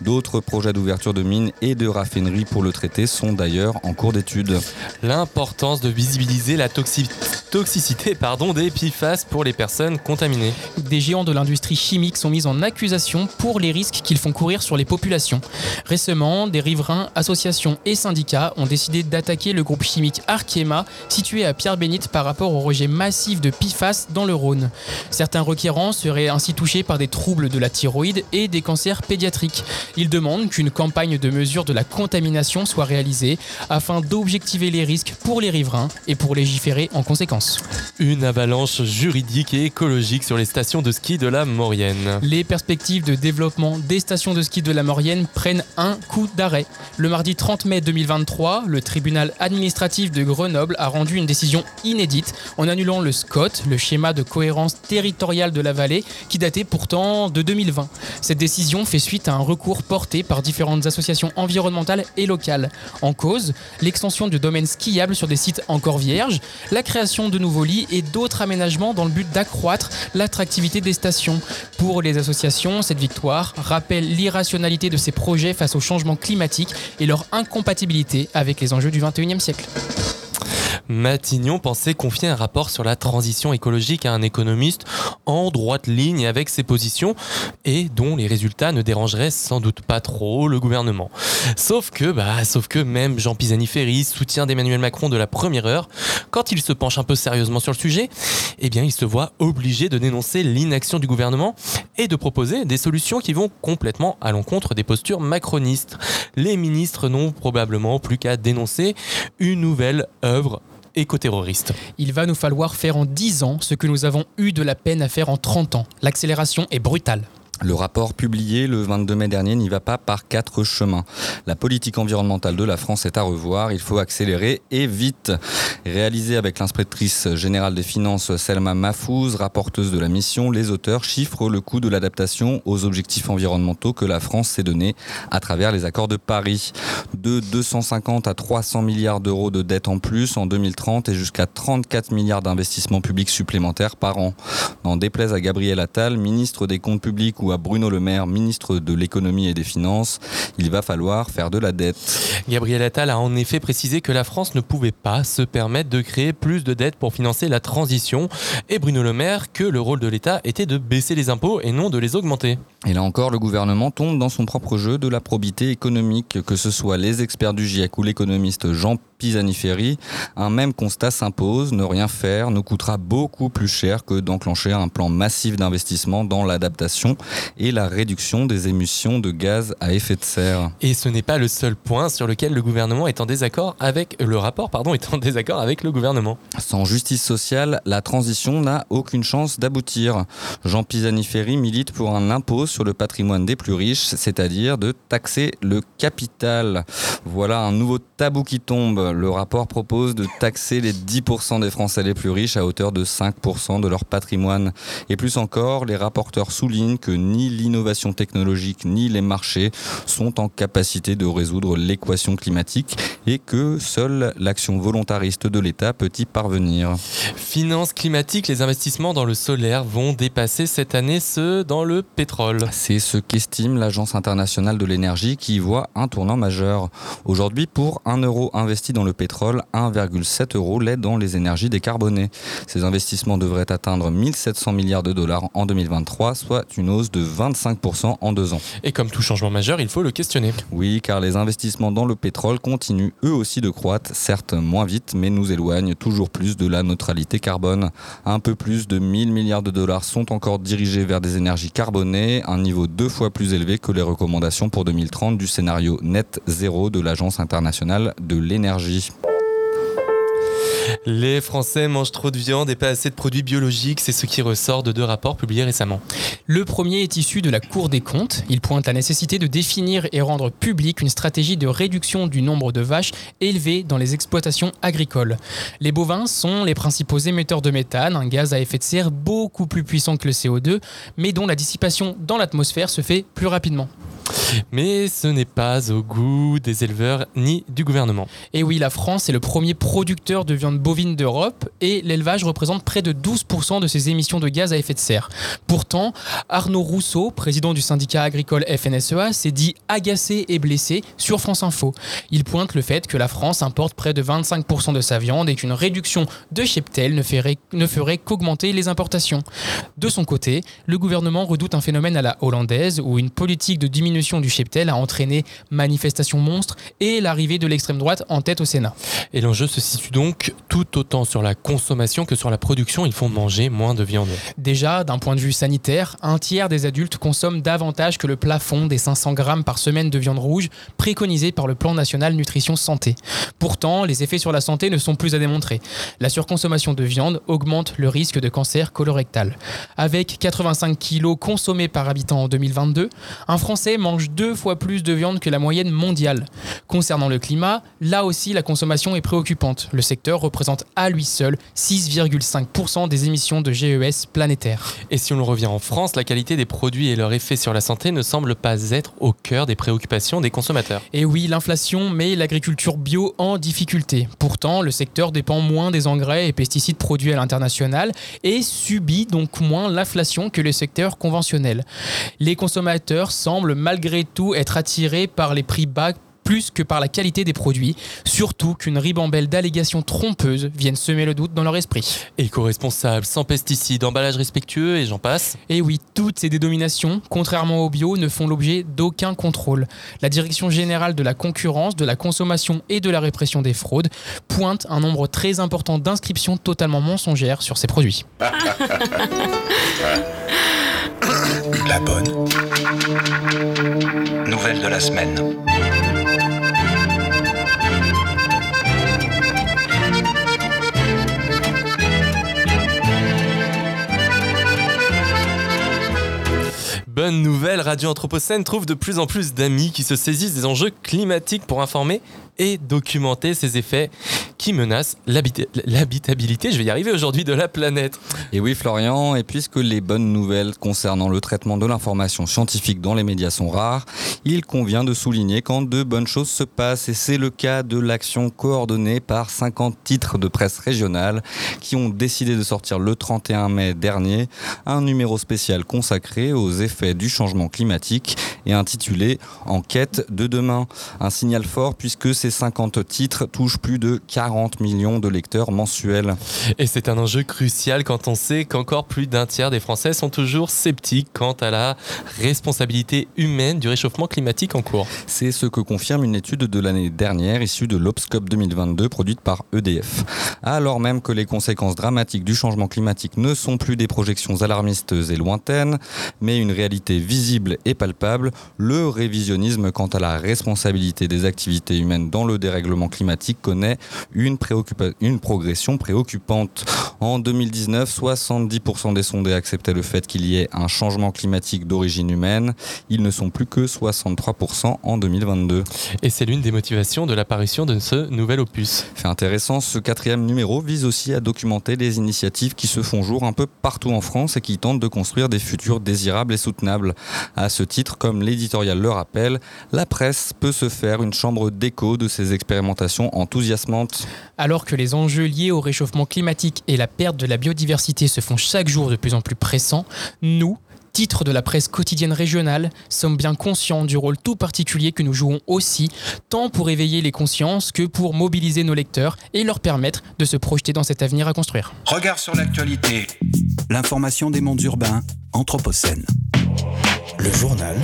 D'autres projets d'ouverture de mines et de raffineries pour le traité sont d'ailleurs en cours d'étude.
L'importance de visibiliser la toxi- toxicité pardon, des PFAS pour les personnes contaminées.
Des géants de l'industrie chimique sont mis en accusation pour les risques qu'ils font courir sur les populations. Récemment, des riverains, associations et syndicats ont décidé d'attaquer le groupe chimique Arkema, situé à Pierre-Bénite par rapport au rejet massif de PFAS dans le Rhône. Certains requérants seraient ainsi touchés par des troubles de la thyroïde et des cancers pédiatriques. Ils demandent qu'une campagne de mesure de la contamination soit réalisée afin d'objectiver les risques pour les riverains et pour légiférer en conséquence.
Une avalanche juridique et écologique sur les stations de ski de la Maurienne.
Les perspectives de développement des stations de ski de la Maurienne prennent un coup d'arrêt. Le mardi 30 mai 2023, le tribunal administratif de Grenoble a rendu une décision inédite en annulant le SCOT, le schéma de cohérence territoriale de la vallée, qui datait pourtant de 2020. Cette décision fait suite à un recours porté par différentes associations environnementales et locales. En cause, l'extension du domaine skiable sur des sites encore vierges, la création de nouveaux lits et d'autres aménagements dans le but d'accroître l'attractivité des stations. Pour les associations, cette victoire rappelle l'irrationalité de ces projets face au changement climatique et leur incompatibilité avec les enjeux du 21e siècle.
Matignon pensait confier un rapport sur la transition écologique à un économiste en droite ligne avec ses positions et dont les résultats ne dérangeraient sans doute pas trop le gouvernement. Sauf que, bah, sauf que même Jean Pisani-Ferry, soutien d'Emmanuel Macron de la première heure, quand il se penche un peu sérieusement sur le sujet, eh bien, il se voit obligé de dénoncer l'inaction du gouvernement et de proposer des solutions qui vont complètement à l'encontre des postures macronistes. Les ministres n'ont probablement plus qu'à dénoncer une nouvelle œuvre éco-terroriste.
Il va nous falloir faire en 10 ans ce que nous avons eu de la peine à faire en 30 ans. L'accélération est brutale.
Le rapport publié le 22 mai dernier n'y va pas par quatre chemins. La politique environnementale de la France est à revoir, il faut accélérer et vite. Réalisé avec l'inspectrice générale des finances Selma Mahfouz, rapporteuse de la mission, les auteurs chiffrent le coût de l'adaptation aux objectifs environnementaux que la France s'est donné à travers les accords de Paris. De 250 à 300 milliards d'euros de dettes en plus en 2030 et jusqu'à 34 milliards d'investissements publics supplémentaires par an. N'en déplaise à Gabriel Attal, ministre des Comptes publics ou à Bruno Le Maire, ministre de l'économie et des finances, il va falloir faire de la dette.
Gabriel Attal a en effet précisé que la France ne pouvait pas se permettre de créer plus de dettes pour financer la transition et Bruno Le Maire que le rôle de l'État était de baisser les impôts et non de les augmenter.
Et là encore, le gouvernement tombe dans son propre jeu de la probité économique, que ce soit les experts du GIEC ou l'économiste Jean Pisani-Ferry, un même constat s'impose, ne rien faire nous coûtera beaucoup plus cher que d'enclencher un plan massif d'investissement dans l'adaptation et la réduction des émissions de gaz à effet de serre.
Et ce n'est pas le seul point sur lequel le gouvernement est en désaccord avec le rapport pardon est en désaccord avec le gouvernement.
Sans justice sociale, la transition n'a aucune chance d'aboutir. Jean Pisani-Ferry milite pour un impôt sur le patrimoine des plus riches, c'est-à-dire de taxer le capital. Voilà un nouveau tabou qui tombe. Le rapport propose de taxer les 10% des Français les plus riches à hauteur de 5% de leur patrimoine. Et plus encore, les rapporteurs soulignent que ni l'innovation technologique ni les marchés sont en capacité de résoudre l'équation climatique et que seule l'action volontariste de l'État peut y parvenir.
Finances climatiques, les investissements dans le solaire vont dépasser cette année ceux dans le pétrole.
C'est ce qu'estime l'Agence internationale de l'énergie qui y voit un tournant majeur. Aujourd'hui, pour 1 euro investi dans le pétrole, 1,7 euro l'est dans les énergies décarbonées. Ces investissements devraient atteindre 1700 milliards de dollars en 2023, soit une hausse de 25% en deux ans.
Et comme tout changement majeur, il faut le questionner.
Oui, car les investissements dans le pétrole continuent eux aussi de croître, certes moins vite, mais nous éloignent toujours plus de la neutralité carbone. Un peu plus de 1000 milliards de dollars sont encore dirigés vers des énergies carbonées, un niveau deux fois plus élevé que les recommandations pour 2030 du scénario net zéro de l'Agence internationale de l'énergie.
Les Français mangent trop de viande et pas assez de produits biologiques, c'est ce qui ressort de deux rapports publiés récemment.
Le premier est issu de la Cour des comptes. Il pointe la nécessité de définir et rendre publique une stratégie de réduction du nombre de vaches élevées dans les exploitations agricoles. Les bovins sont les principaux émetteurs de méthane, un gaz à effet de serre beaucoup plus puissant que le CO2, mais dont la dissipation dans l'atmosphère se fait plus rapidement.
Mais ce n'est pas au goût des éleveurs ni du gouvernement.
Et oui, la France est le premier producteur de viande bovine d'Europe et l'élevage représente près de 12% de ses émissions de gaz à effet de serre. Pourtant, Arnaud Rousseau, président du syndicat agricole FNSEA, s'est dit agacé et blessé sur France Info. Il pointe le fait que la France importe près de 25% de sa viande et qu'une réduction de cheptel ne ferait, ne ferait qu'augmenter les importations. De son côté, le gouvernement redoute un phénomène à la hollandaise où une politique de diminution du cheptel a entraîné manifestations monstres et l'arrivée de l'extrême droite en tête au Sénat.
Et l'enjeu se situe donc tout autant sur la consommation que sur la production. Il faut manger moins de viande.
Déjà, d'un point de vue sanitaire, un tiers des adultes consomment davantage que le plafond des 500 grammes par semaine de viande rouge préconisé par le Plan national nutrition santé. Pourtant, les effets sur la santé ne sont plus à démontrer. La surconsommation de viande augmente le risque de cancer colorectal. Avec 85 kilos consommés par habitant en 2022, un Français mange deux fois plus de viande que la moyenne mondiale. Concernant le climat, là aussi la consommation est préoccupante. Le secteur représente à lui seul 6,5% des émissions de GES planétaires.
Et si on revient en France, la qualité des produits et leur effet sur la santé ne semblent pas être au cœur des préoccupations des consommateurs.
Et oui, l'inflation met l'agriculture bio en difficulté. Pourtant, le secteur dépend moins des engrais et pesticides produits à l'international et subit donc moins l'inflation que le secteur conventionnel. Les consommateurs semblent malgré tout être attirés par les prix bas plus que par la qualité des produits, surtout qu'une ribambelle d'allégations trompeuses viennent semer le doute dans leur esprit.
Éco-responsable, sans pesticides, emballage respectueux et j'en passe.
Et oui, toutes ces dénominations, contrairement au bio, ne font l'objet d'aucun contrôle. La Direction générale de la concurrence, de la consommation et de la répression des fraudes pointe un nombre très important d'inscriptions totalement mensongères sur ces produits.
La bonne.
Nouvelle de la semaine.
Bonne nouvelle, Radio Anthropocène trouve de plus en plus d'amis qui se saisissent des enjeux climatiques pour informer et documenter ces effets qui menacent l'habita- l'habitabilité, je vais y arriver aujourd'hui, de la planète.
Et oui, Florian, et puisque les bonnes nouvelles concernant le traitement de l'information scientifique dans les médias sont rares, il convient de souligner quand de bonnes choses se passent. Et c'est le cas de l'action coordonnée par 50 titres de presse régionale qui ont décidé de sortir le 31 mai dernier un numéro spécial consacré aux effets du changement climatique et intitulé Enquête de demain. Un signal fort puisque ces 50 titres touchent plus de 40 millions de lecteurs mensuels.
Et c'est un enjeu crucial quand on sait qu'encore plus d'un tiers des Français sont toujours sceptiques quant à la responsabilité humaine du réchauffement climatique en cours.
C'est ce que confirme une étude de l'année dernière issue de l'Obscope 2022 produite par EDF. Alors même que les conséquences dramatiques du changement climatique ne sont plus des projections alarmistes et lointaines, mais une réalité visible et palpable, le révisionnisme quant à la responsabilité des activités humaines dans le dérèglement climatique connaît une, une progression préoccupante. En 2019, 70% des sondés acceptaient le fait qu'il y ait un changement climatique d'origine humaine. Ils ne sont plus que 63% en 2022.
Et c'est l'une des motivations de l'apparition de ce nouvel opus.
Fait intéressant, ce quatrième numéro vise aussi à documenter les initiatives qui se font jour un peu partout en France et qui tentent de construire des futurs désirables et soutenables. À ce titre, comme l'éditorial le rappelle, la presse peut se faire une chambre d'écho de ces expérimentations enthousiasmantes.
Alors que les enjeux liés au réchauffement climatique et la perte de la biodiversité se font chaque jour de plus en plus pressants, nous, titres de la presse quotidienne régionale, sommes bien conscients du rôle tout particulier que nous jouons aussi, tant pour éveiller les consciences que pour mobiliser nos lecteurs et leur permettre de se projeter dans cet avenir à construire.
Regard sur l'actualité.
L'information des mondes urbains, Anthropocène.
Le journal.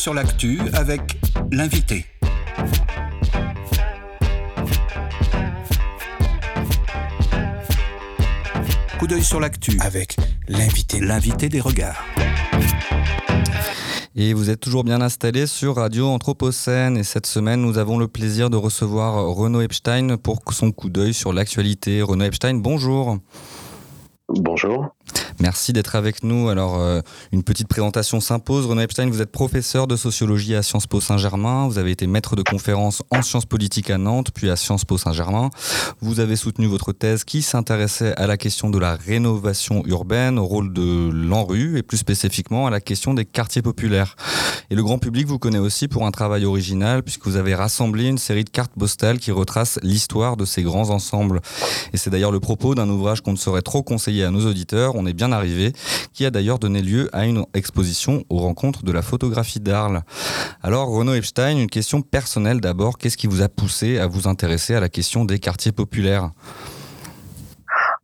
Sur l'actu avec l'invité. Coup d'œil sur l'actu
avec l'invité.
L'invité des regards.
Et vous êtes toujours bien installé sur Radio Anthropocène. Et cette semaine, nous avons le plaisir de recevoir Renaud Epstein pour son coup d'œil sur l'actualité. Renaud Epstein, bonjour.
Bonjour.
Merci d'être avec nous. Alors, euh, une petite présentation s'impose. Renaud Epstein, vous êtes professeur de sociologie à Sciences Po Saint-Germain. Vous avez été maître de conférence en sciences politiques à Nantes, puis à Sciences Po Saint-Germain. Vous avez soutenu votre thèse qui s'intéressait à la question de la rénovation urbaine, au rôle de l'ANRU et plus spécifiquement à la question des quartiers populaires. Et le grand public vous connaît aussi pour un travail original puisque vous avez rassemblé une série de cartes postales qui retracent l'histoire de ces grands ensembles. Et c'est d'ailleurs le propos d'un ouvrage qu'on ne saurait trop conseiller à nos auditeurs. On est bien arrivé, qui a d'ailleurs donné lieu à une exposition aux rencontres de la photographie d'Arles. Alors Renaud Epstein, une question personnelle d'abord, qu'est-ce qui vous a poussé à vous intéresser à la question des quartiers populaires?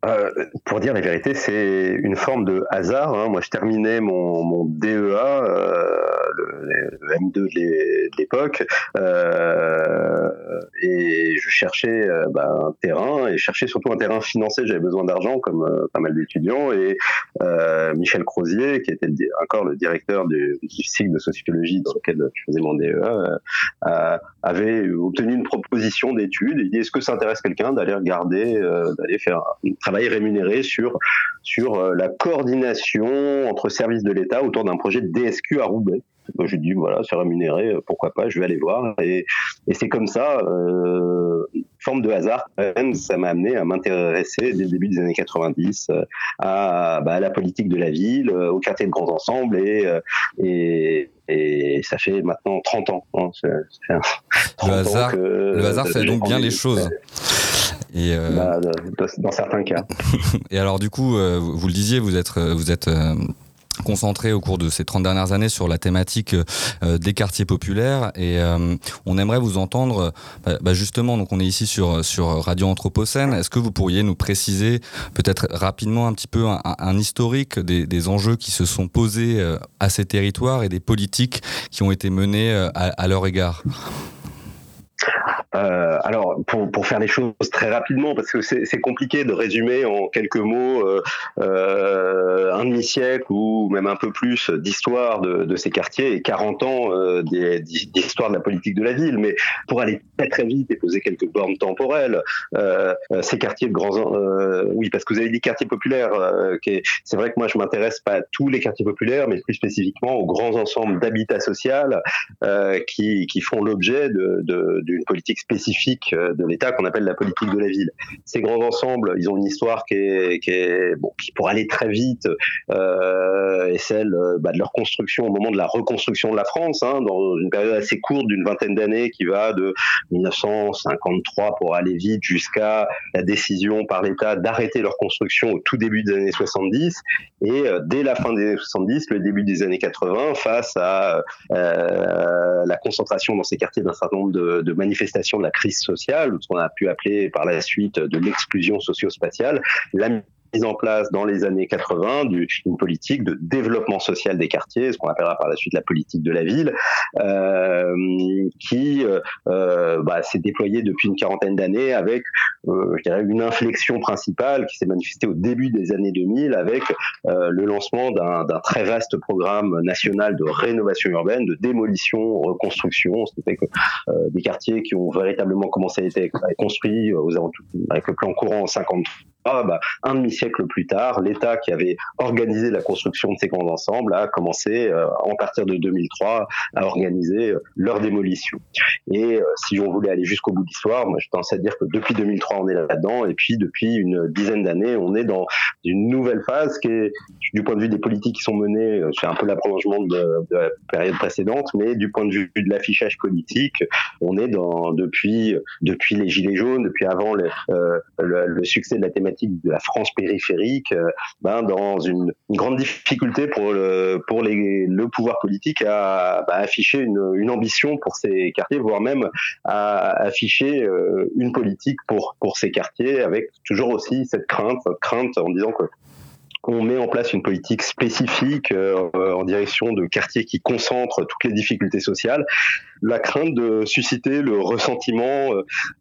Euh, pour dire la vérité, c'est une forme de hasard. Hein. Moi, je terminais mon, mon DEA, euh, le, le, M2 de l'époque, euh, et je cherchais euh, bah, un terrain, et je cherchais surtout un terrain financé. J'avais besoin d'argent, comme euh, pas mal d'étudiants, et Michel Crozier, qui était encore le directeur du, cycle de sociologie dans lequel je faisais mon DEA, avait obtenu une proposition d'étude. Il dit est-ce que ça intéresse quelqu'un d'aller regarder, d'aller faire un travail rémunéré sur, sur euh, la coordination entre services de l'État autour d'un projet de DSQ à Roubaix. Moi, je dis voilà, c'est rémunéré, euh, pourquoi pas, je vais aller voir. Et, et c'est comme ça, euh, forme de hasard, ça m'a amené à m'intéresser dès le début des années 90 à, bah, à, la politique de la ville, au quartier de grands ensembles et, et, et ça fait maintenant 30 ans. Hein, c est, c est
30 le hasard, que, le hasard fait donc bien les choses.
Et euh... bah, dans certains cas.
et alors du coup, euh, vous le disiez, vous êtes, vous êtes euh, concentré au cours de ces 30 dernières années sur la thématique euh, des quartiers populaires. Et euh, on aimerait vous entendre bah, bah justement donc on est ici sur sur Radio Anthropocène. Est-ce que vous pourriez nous préciser peut-être rapidement un petit peu un, un historique des, des, enjeux qui se sont posés euh, à ces territoires et des politiques qui ont été menées à, à leur égard?
Euh, alors, pour, faire les choses très rapidement, parce que c'est compliqué de résumer en quelques mots euh, euh, un demi-siècle ou même un peu plus d'histoire de, de, ces quartiers et 40 ans d'histoire de la politique de la ville. Mais pour aller très très vite et poser quelques bornes temporelles, ces quartiers de grands... oui, parce que vous avez dit quartiers populaires. c'est vrai que moi, je m'intéresse pas à tous les quartiers populaires, mais plus spécifiquement aux grands ensembles d'habitat social qui, font l'objet d'une de, politique spécifique euh, de l'État qu'on appelle la politique de la ville. Ces grands ensembles, ils ont une histoire qui est, qui pour aller très vite euh, est celle euh, bah, de leur construction au moment de la reconstruction de la France, hein, dans une période assez courte d'une vingtaine d'années qui va de 1953 pour aller vite jusqu'à la décision par l'État d'arrêter leur construction au tout début des années 70 et dès la fin des années 70, le début des années 80, face à la concentration dans ces quartiers d'un certain nombre de manifestations de la crise sociale, ou ce qu'on a pu appeler par la suite de l'exclusion socio-spatiale, la mise en place dans les années 80 d'une politique de développement social des quartiers, ce qu'on appellera par la suite la politique de la ville, euh, qui euh, bah, s'est déployée depuis une quarantaine d'années avec, euh, je dirais, une inflexion principale qui s'est manifestée au début des années 2000 avec euh, le lancement d'un très vaste programme national de rénovation urbaine, de démolition, reconstruction, c'est-à-dire que euh, des quartiers qui ont véritablement commencé à être construits aux avec le plan courant en 53 ah, bah, un demi-siècle plus tard, l'État qui avait organisé la construction de ces grands ensembles a commencé, euh, en partir de 2003, à organiser euh, leur démolition. Et euh, si on voulait aller jusqu'au bout de l'histoire, moi je pense à dire que depuis 2003 on est là-dedans, et puis depuis une dizaine d'années on est dans une nouvelle phase qui est, du point de vue des politiques qui sont menées, c'est un peu l'approlongement de, la période précédente, mais du point de vue de l'affichage politique, on est dans depuis depuis les gilets jaunes, depuis avant le succès de la thématique de la France périphérique, euh, ben, dans une, grande difficulté pour le, pour le pouvoir politique à bah, afficher une, ambition pour ces quartiers, voire même à afficher euh, une politique pour, pour ces quartiers, avec toujours aussi cette crainte, crainte en disant que on met en place une politique spécifique euh, en direction de quartiers qui concentrent toutes les difficultés sociales, la crainte de susciter le ressentiment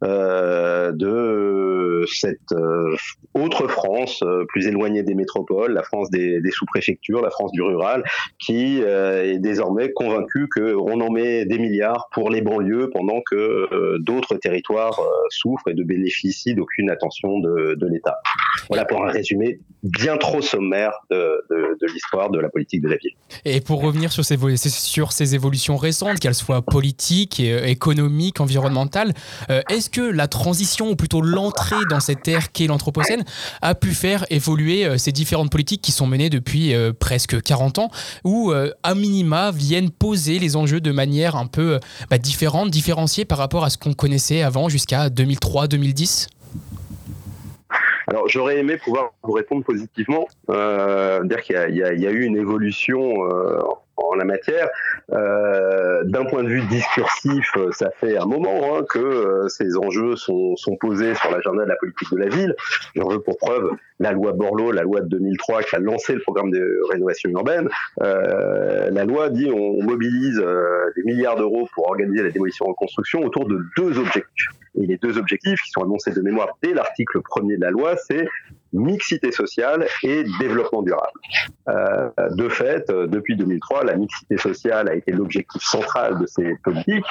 euh, de cette euh, autre France euh, plus éloignée des métropoles, la France des, sous-préfectures, la France du rural, qui euh, est désormais convaincue qu'on en met des milliards pour les banlieues pendant que euh, d'autres territoires souffrent et ne bénéficient d'aucune attention de, l'État. Voilà pour un résumé bien trop sommaire de, de, de l'histoire de la politique de la ville.
Et pour revenir sur ces, sur ces évolutions récentes, qu'elles soient politiques, et, économiques, environnementales, euh, est-ce que la transition, ou plutôt l'entrée dans cette ère qu'est l'Anthropocène, a pu faire évoluer euh, ces différentes politiques qui sont menées depuis euh, presque 40 ans, ou à minima viennent poser les enjeux de manière un peu bah, différente, différenciée par rapport à ce qu'on connaissait avant jusqu'à 2003-2010
alors j'aurais aimé pouvoir vous répondre positivement, euh, dire qu'il y, a eu une évolution euh, en la matière. Euh, D'un point de vue discursif, ça fait un moment hein, que euh, ces enjeux sont, posés sur l'agenda de la politique de la ville. J'en veux pour preuve la loi Borloo, la loi de 2003 qui a lancé le programme de rénovation urbaine. Euh, la loi dit on mobilise euh, des milliards d'euros pour organiser la démolition reconstruction autour de deux objectifs. Et les deux objectifs qui sont annoncés de mémoire dès l'article premier de la loi, c'est mixité sociale et développement durable. Euh, de fait, depuis 2003, la mixité sociale a été l'objectif central de ces politiques.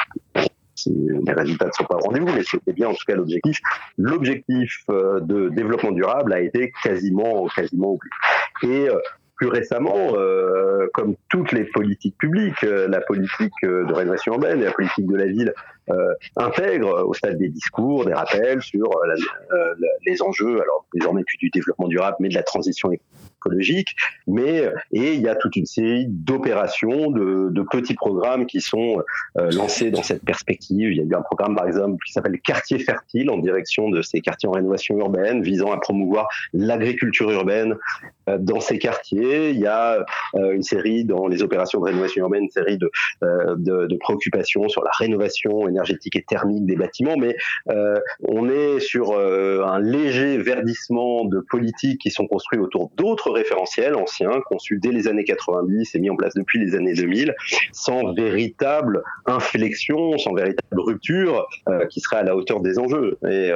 Les résultats ne sont pas au rendez-vous, mais c'était bien en tout cas l'objectif. L'objectif euh, de développement durable a été quasiment, quasiment oublié. Et euh, plus récemment, euh, comme toutes les politiques publiques, euh, la politique de rénovation urbaine et la politique de la ville euh, intègre au stade des discours des rappels sur euh, les enjeux, alors désormais plus du développement durable, mais de la transition écologique. Mais et il y a toute une série d'opérations, de, petits programmes qui sont euh, lancés dans cette perspective. Il y a eu un programme par exemple qui s'appelle Quartier fertile en direction de ces quartiers en rénovation urbaine, visant à promouvoir l'agriculture urbaine dans ces quartiers. Il y a une série dans les opérations de rénovation urbaine, une série de, de, de préoccupations sur la rénovation énergétique et thermique des bâtiments, mais euh, on est sur euh, un léger verdissement de politiques qui sont construits autour d'autres référentiels anciens, conçus dès les années 90 et mis en place depuis les années 2000, sans véritable inflexion, sans véritable rupture euh, qui serait à la hauteur des enjeux. Et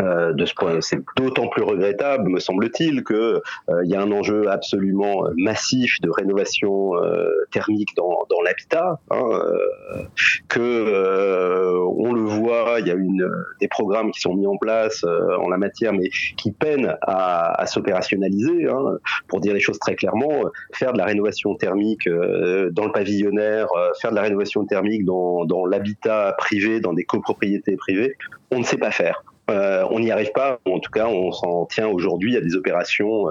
euh, de ce point, c'est d'autant plus regrettable, me semble-t-il, que euh, il y a un enjeu absolument massif de rénovation euh, thermique dans, dans l'habitat, hein, que on le voit, il y a une des programmes qui sont mis en place en la matière, mais qui peinent à, à s'opérationnaliser. Hein, pour dire les choses très clairement, faire de la rénovation thermique dans le pavillonnaire, faire de la rénovation thermique dans, dans l'habitat privé, dans des copropriétés privées, on ne sait pas faire. Euh, on n'y arrive pas. En tout cas, on s'en tient aujourd'hui à des opérations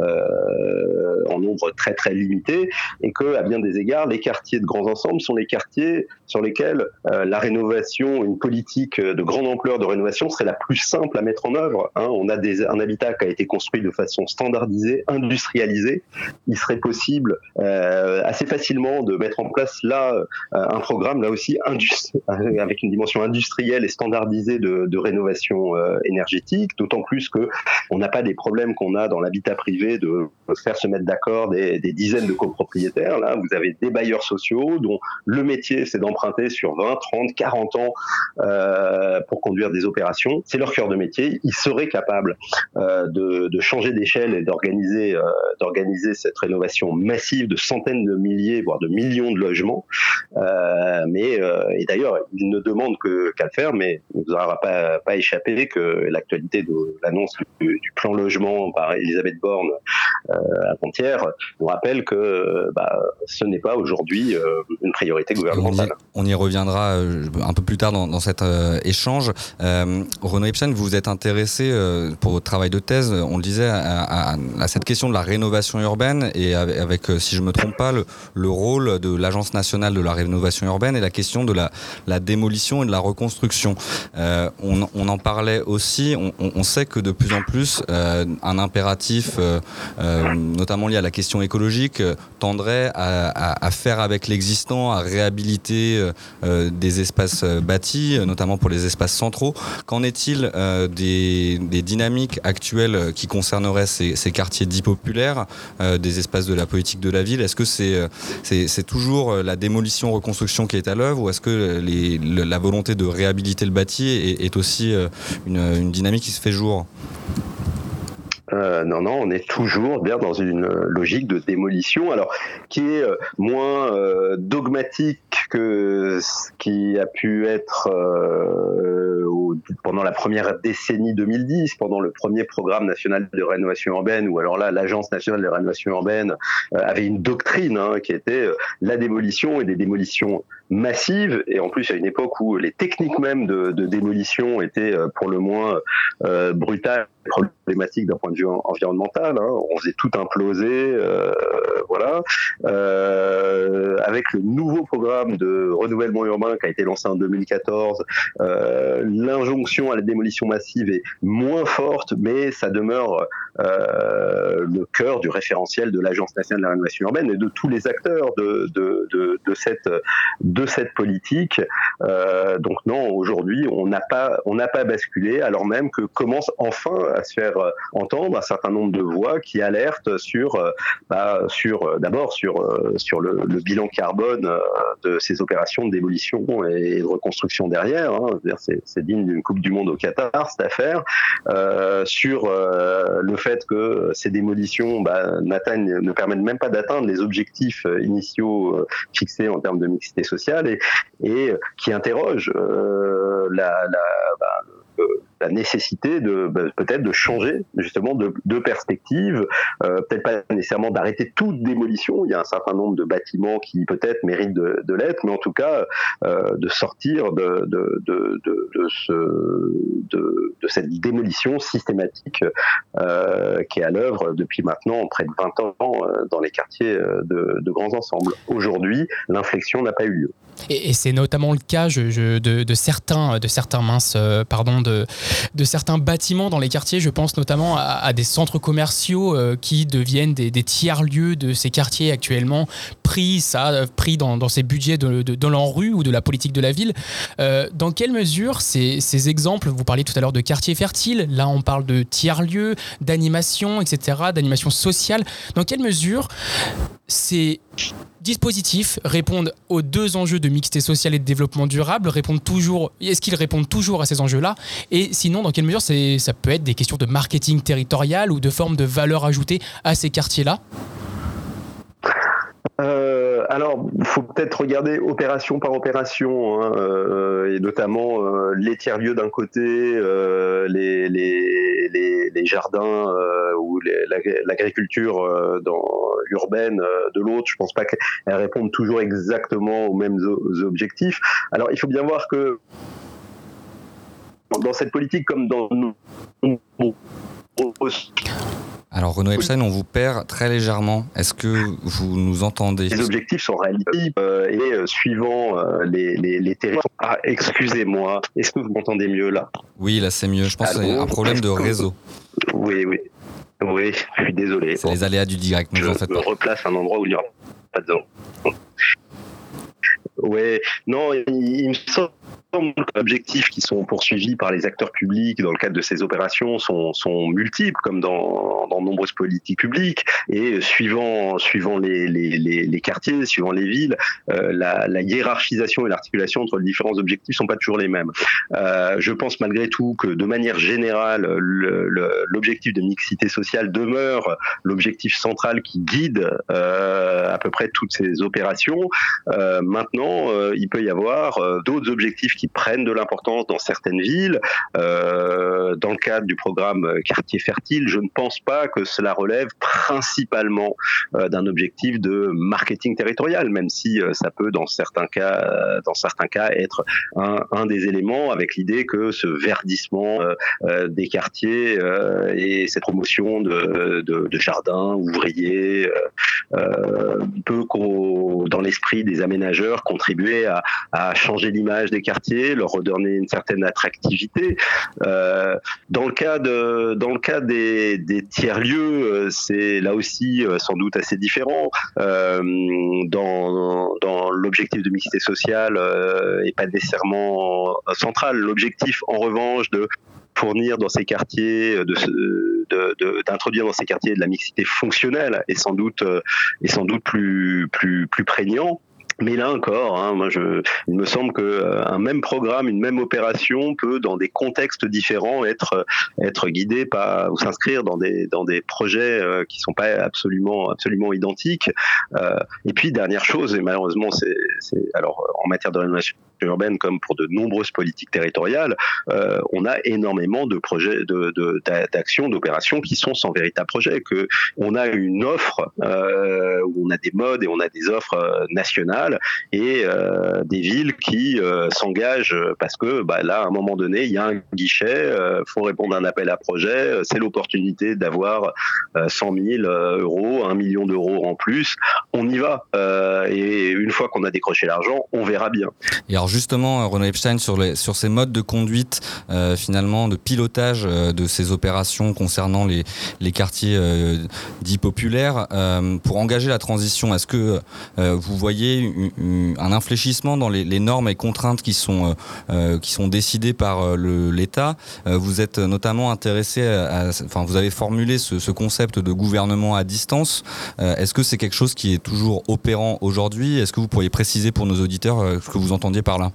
euh, en nombre très très limité, et que, à bien des égards, les quartiers de grands ensembles sont les quartiers sur lesquels euh, la rénovation, une politique de grande ampleur de rénovation serait la plus simple à mettre en œuvre. Hein. On a un habitat qui a été construit de façon standardisée, industrialisée. Il serait possible assez facilement de mettre en place là un programme là aussi avec une dimension industrielle et standardisée de rénovation euh, énergétique, d'autant plus que on n'a pas des problèmes qu'on a dans l'habitat privé de faire se mettre d'accord des, dizaines de copropriétaires. Là, vous avez des bailleurs sociaux dont le métier c'est d'emprunter sur 20, 30, 40 ans euh, pour conduire des opérations. C'est leur cœur de métier. Ils seraient capables euh, de, changer d'échelle et d'organiser cette rénovation massive de centaines de milliers, voire de millions de logements. Mais et d'ailleurs, ils ne demandent que qu'à le faire, mais il ne vous aura pas, pas échappé que l'actualité de l'annonce du, plan logement par Elisabeth Borne euh, avant-hier nous rappelle que bah, ce n'est pas aujourd'hui euh, une priorité gouvernementale.
On y, reviendra euh, un peu plus tard dans, cet euh, échange. Euh, Renaud Ipsen, vous vous êtes intéressé euh, pour votre travail de thèse, on le disait, à, cette question de la rénovation urbaine et avec, si je me trompe pas, le, le rôle de l'Agence nationale de la rénovation urbaine et la question de la, démolition et de la reconstruction. on, on en parlait aussi, on, sait que de plus en plus, euh, un impératif euh, notamment liées à la question écologique, tendraient à, faire avec l'existant, à réhabiliter des espaces bâtis, notamment pour les espaces centraux. Qu'en est-il des, dynamiques actuelles qui concerneraient ces, quartiers dits populaires, des espaces de la politique de la ville? Est-ce que c'est toujours la démolition-reconstruction qui est à l'œuvre ou est-ce que la volonté de réhabiliter le bâti est, aussi une dynamique qui se fait jour.
Euh, non, non, on est toujours dans une logique de démolition, alors qui est euh, moins euh, dogmatique que ce qui a pu être pendant la première décennie 2010, pendant le premier programme national de rénovation urbaine, où alors là, l'Agence nationale de rénovation urbaine avait une doctrine hein, qui était la démolition et des démolitions massives, et en plus à une époque où les techniques même de, démolition étaient pour le moins brutales problématique d'un point de vue environnemental. Hein. On faisait tout imploser, euh, voilà. Euh, avec le nouveau programme de renouvellement urbain qui a été lancé en 2014, euh, l'injonction à la démolition massive est moins forte, mais ça demeure euh, le cœur du référentiel de l'Agence nationale de la rénovation urbaine et de tous les acteurs de, cette, politique. Euh, donc non, aujourd'hui, on n'a pas, basculé, alors même que commence enfin à se faire euh, entendre un certain nombre de voix qui alertent sur, bah, d'abord sur, sur le, bilan carbone de ces opérations de démolition et de reconstruction derrière. Hein. C'est digne d'une Coupe du Monde au Qatar, cette affaire. Euh, sur le fait que ces démolitions bah, ne permettent même pas d'atteindre les objectifs initiaux fixés en termes de mixité sociale et, qui interrogent la, la bah, la nécessité de bah, peut-être de changer justement de, de perspective, euh, peut-être pas nécessairement d'arrêter toute démolition. Il y a un certain nombre de bâtiments qui peut-être méritent de, de l'être, mais en tout cas euh, de sortir de, de, de, de, ce, de, de cette démolition systématique euh, qui est à l'œuvre depuis maintenant près de 20 ans dans les quartiers de, grands ensembles. Aujourd'hui, l'inflexion n'a pas eu lieu.
Et, c'est notamment le cas de, de, certains, de certains minces, pardon, de, de certains bâtiments dans les quartiers. Je pense notamment à, des centres commerciaux euh, qui deviennent des, tiers-lieux de ces quartiers actuellement, pris, ça, pris dans, ces budgets de, de, l'ANRU ou de la politique de la ville. Euh, dans quelle mesure ces, ces exemples, vous parliez tout à l'heure de quartiers fertiles, là on parle de tiers-lieux, d'animation, etc., d'animation sociale, dans quelle mesure ces dispositifs répondent aux deux enjeux de mixité sociale et de développement durable, répondent toujours, est-ce qu'ils répondent toujours à ces enjeux-là? Et sinon, dans quelle mesure ça peut être des questions de marketing territorial ou de forme de valeur ajoutée à ces quartiers-là?
Euh, alors, faut peut-être regarder opération par opération, hein, euh, et notamment euh, les tiers-lieux d'un côté, les, les, les, jardins ou l'agriculture dans urbaine de l'autre. Je pense pas qu'elles répondent toujours exactement aux mêmes objectifs. Alors, il faut bien voir que dans cette politique comme dans nos
alors Renaud Epstein, on vous perd très légèrement. Est-ce que vous nous entendez?
Les objectifs sont réalistes euh, et euh, suivant euh, les, les, territoires. Ah, excusez-moi. Est-ce que vous m'entendez mieux là?
Oui, là c'est mieux. Je pense que c'est un problème de réseau.
Oui, oui. Oui, je suis désolé.
C'est les aléas du direct.
je me replace à un endroit où il n'y aura pas de zone. Oui, non, il me semble objectifs qui sont poursuivis par les acteurs publics dans le cadre de ces opérations sont, multiples, comme dans, dans nombreuses politiques publiques. Et suivant, suivant les, les, quartiers, suivant les villes, euh, la, hiérarchisation et l'articulation entre les différents objectifs sont pas toujours les mêmes. Euh, je pense malgré tout que de manière générale, l'objectif de mixité sociale demeure l'objectif central qui guide euh, à peu près toutes ces opérations. Maintenant, il peut y avoir d'autres objectifs qui prennent de l'importance dans certaines villes. Euh, dans le cadre du programme Quartier Fertile, je ne pense pas que cela relève principalement euh, d'un objectif de marketing territorial, même si euh, ça peut dans certains cas, dans certains cas, être un, des éléments avec l'idée que ce verdissement des quartiers et cette promotion de, de, de jardins ouvriers peut, dans l'esprit des aménageurs, contribuer à, à changer l'image des quartiers quartiers, leur redonner une certaine attractivité. dans le cas de, dans le cas des, des tiers lieux, c'est là aussi sans doute assez différent. dans, dans l'objectif de mixité sociale est pas nécessairement central. L'objectif, en revanche, de fournir dans ces quartiers, de, d'introduire dans ces quartiers de la mixité fonctionnelle est sans doute, est sans doute plus, plus, plus prégnant. Mais là encore, hein, moi je, il me semble que euh, un même programme, une même opération peut, dans des contextes différents, être être guidé par ou s'inscrire dans des dans des projets euh, qui sont pas absolument absolument identiques. Euh, et puis dernière chose, et malheureusement c'est alors en matière de rénovation urbaine comme pour de nombreuses politiques territoriales, euh, on a énormément de projets, de, d'actions, d'opérations qui sont sans véritable projet. Que on a une offre euh, où on a des modes et on a des offres euh, et euh, des villes qui euh, s'engagent parce que bah, là, à un moment donné, il y a un guichet, euh, faut répondre à un appel à projet, c'est l'opportunité d'avoir 100 000 euros, 1 million d'euros en plus. On y va. et une fois qu'on a décroché l'argent, on verra bien.
Et alors justement, Renaud Epstein, sur, les, ces modes de conduite, finalement, de pilotage de ces opérations concernant les, les quartiers dits populaires, pour engager la transition, est-ce que vous voyez un infléchissement dans les, normes et contraintes qui sont, euh, euh, qui sont décidées par euh, l'État. vous êtes notamment intéressé, à, enfin vous avez formulé ce, concept de gouvernement à distance. Est-ce que c'est quelque chose qui est toujours opérant aujourd'hui? Est-ce que vous pourriez préciser pour nos auditeurs ce que vous entendiez par là?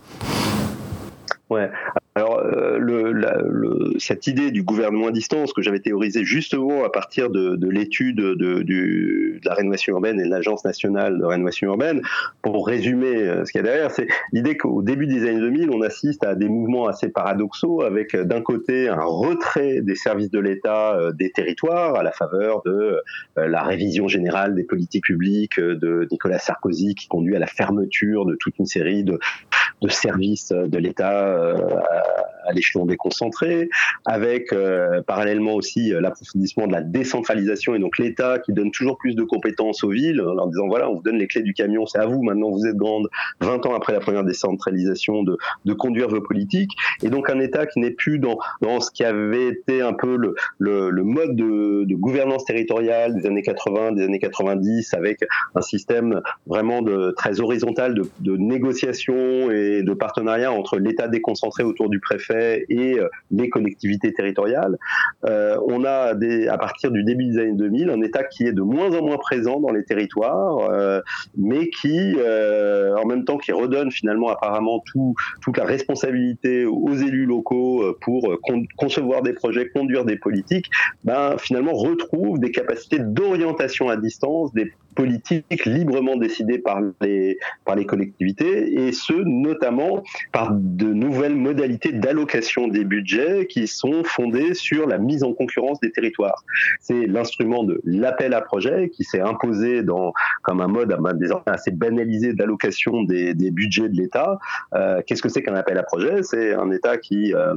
Ouais. Alors, euh, le, cette idée du gouvernement à distance que j'avais théorisé justement à partir de, de l'étude de, de, la rénovation urbaine et de l'Agence nationale de rénovation urbaine, pour résumer euh, ce qu'il y a derrière, c'est l'idée qu'au début des années 2000, on assiste à des mouvements assez paradoxaux avec euh, d'un côté un retrait des services de l'État des territoires à la faveur de la révision générale des politiques publiques de Nicolas Sarkozy qui conduit à la fermeture de toute une série de, de services de l'État à l'échelon déconcentré, avec euh, parallèlement aussi euh, l'approfondissement de la décentralisation et donc l'État qui donne toujours plus de compétences aux villes en leur disant voilà, on vous donne les clés du camion, c'est à vous maintenant, vous êtes grande, 20 ans après la première décentralisation, de, de conduire vos politiques. Et donc un État qui n'est plus dans, dans ce qui avait été un peu le, le, le mode de, de, gouvernance territoriale des années 80, des années 90, avec un système vraiment de, très horizontal de, de négociation et de partenariat entre l'État déconcentré autour du préfet et euh, les collectivités territoriales. Euh, on a à partir du début des années 2000 un État qui est de moins en moins présent dans les territoires, euh, mais qui, en même temps, qui redonne finalement apparemment tout, toute la responsabilité aux élus locaux pour concevoir des projets, conduire des politiques, ben, finalement retrouve des capacités d'orientation à distance, des politiques librement décidées par les, par les collectivités, et ce, notamment par de nouvelles modalités d'allocation des budgets qui sont fondées sur la mise en concurrence des territoires. C'est l'instrument de l'appel à projet qui s'est imposé dans, comme un mode désormais assez banalisé d'allocation des, des, budgets de l'État. Euh, Qu'est-ce que c'est qu'un appel à projet? C'est un État qui... Euh,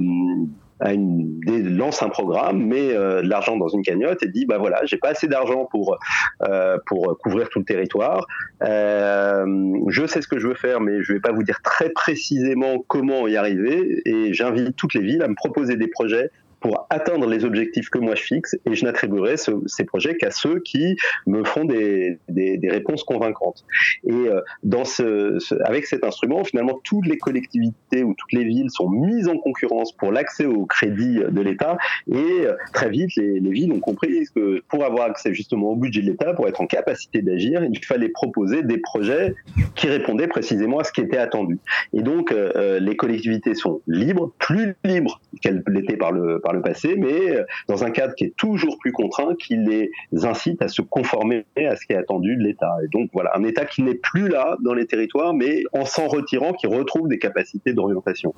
lance un programme, met euh, de l'argent dans une cagnotte et dit bah voilà, j'ai pas assez d'argent pour euh, pour tout le territoire. Euh, je sais ce que je veux faire, mais je vais pas vous dire très précisément comment y arriver. Et j'invite toutes les villes à me proposer des projets pour atteindre les objectifs que moi je fixe et je n'attribuerai ces projets qu'à ceux qui me font des, des, réponses convaincantes. Et euh, dans ce, avec cet instrument, finalement, toutes les collectivités ou toutes les villes sont mises en concurrence pour l'accès au crédit de l'État et euh, très vite, les, les, villes ont compris que pour avoir accès justement au budget de l'État, pour être en capacité d'agir, il fallait proposer des projets qui répondaient précisément à ce qui était attendu. Et donc, euh, les collectivités sont libres, plus libres qu'elles l'étaient par le, par le passé, mais euh, dans un cadre qui est toujours plus contraint, qui les incite à se conformer à ce qui est attendu de l'État. Et donc voilà, un État qui n'est plus là dans les territoires, mais en s'en retirant, qui retrouve des capacités d'orientation.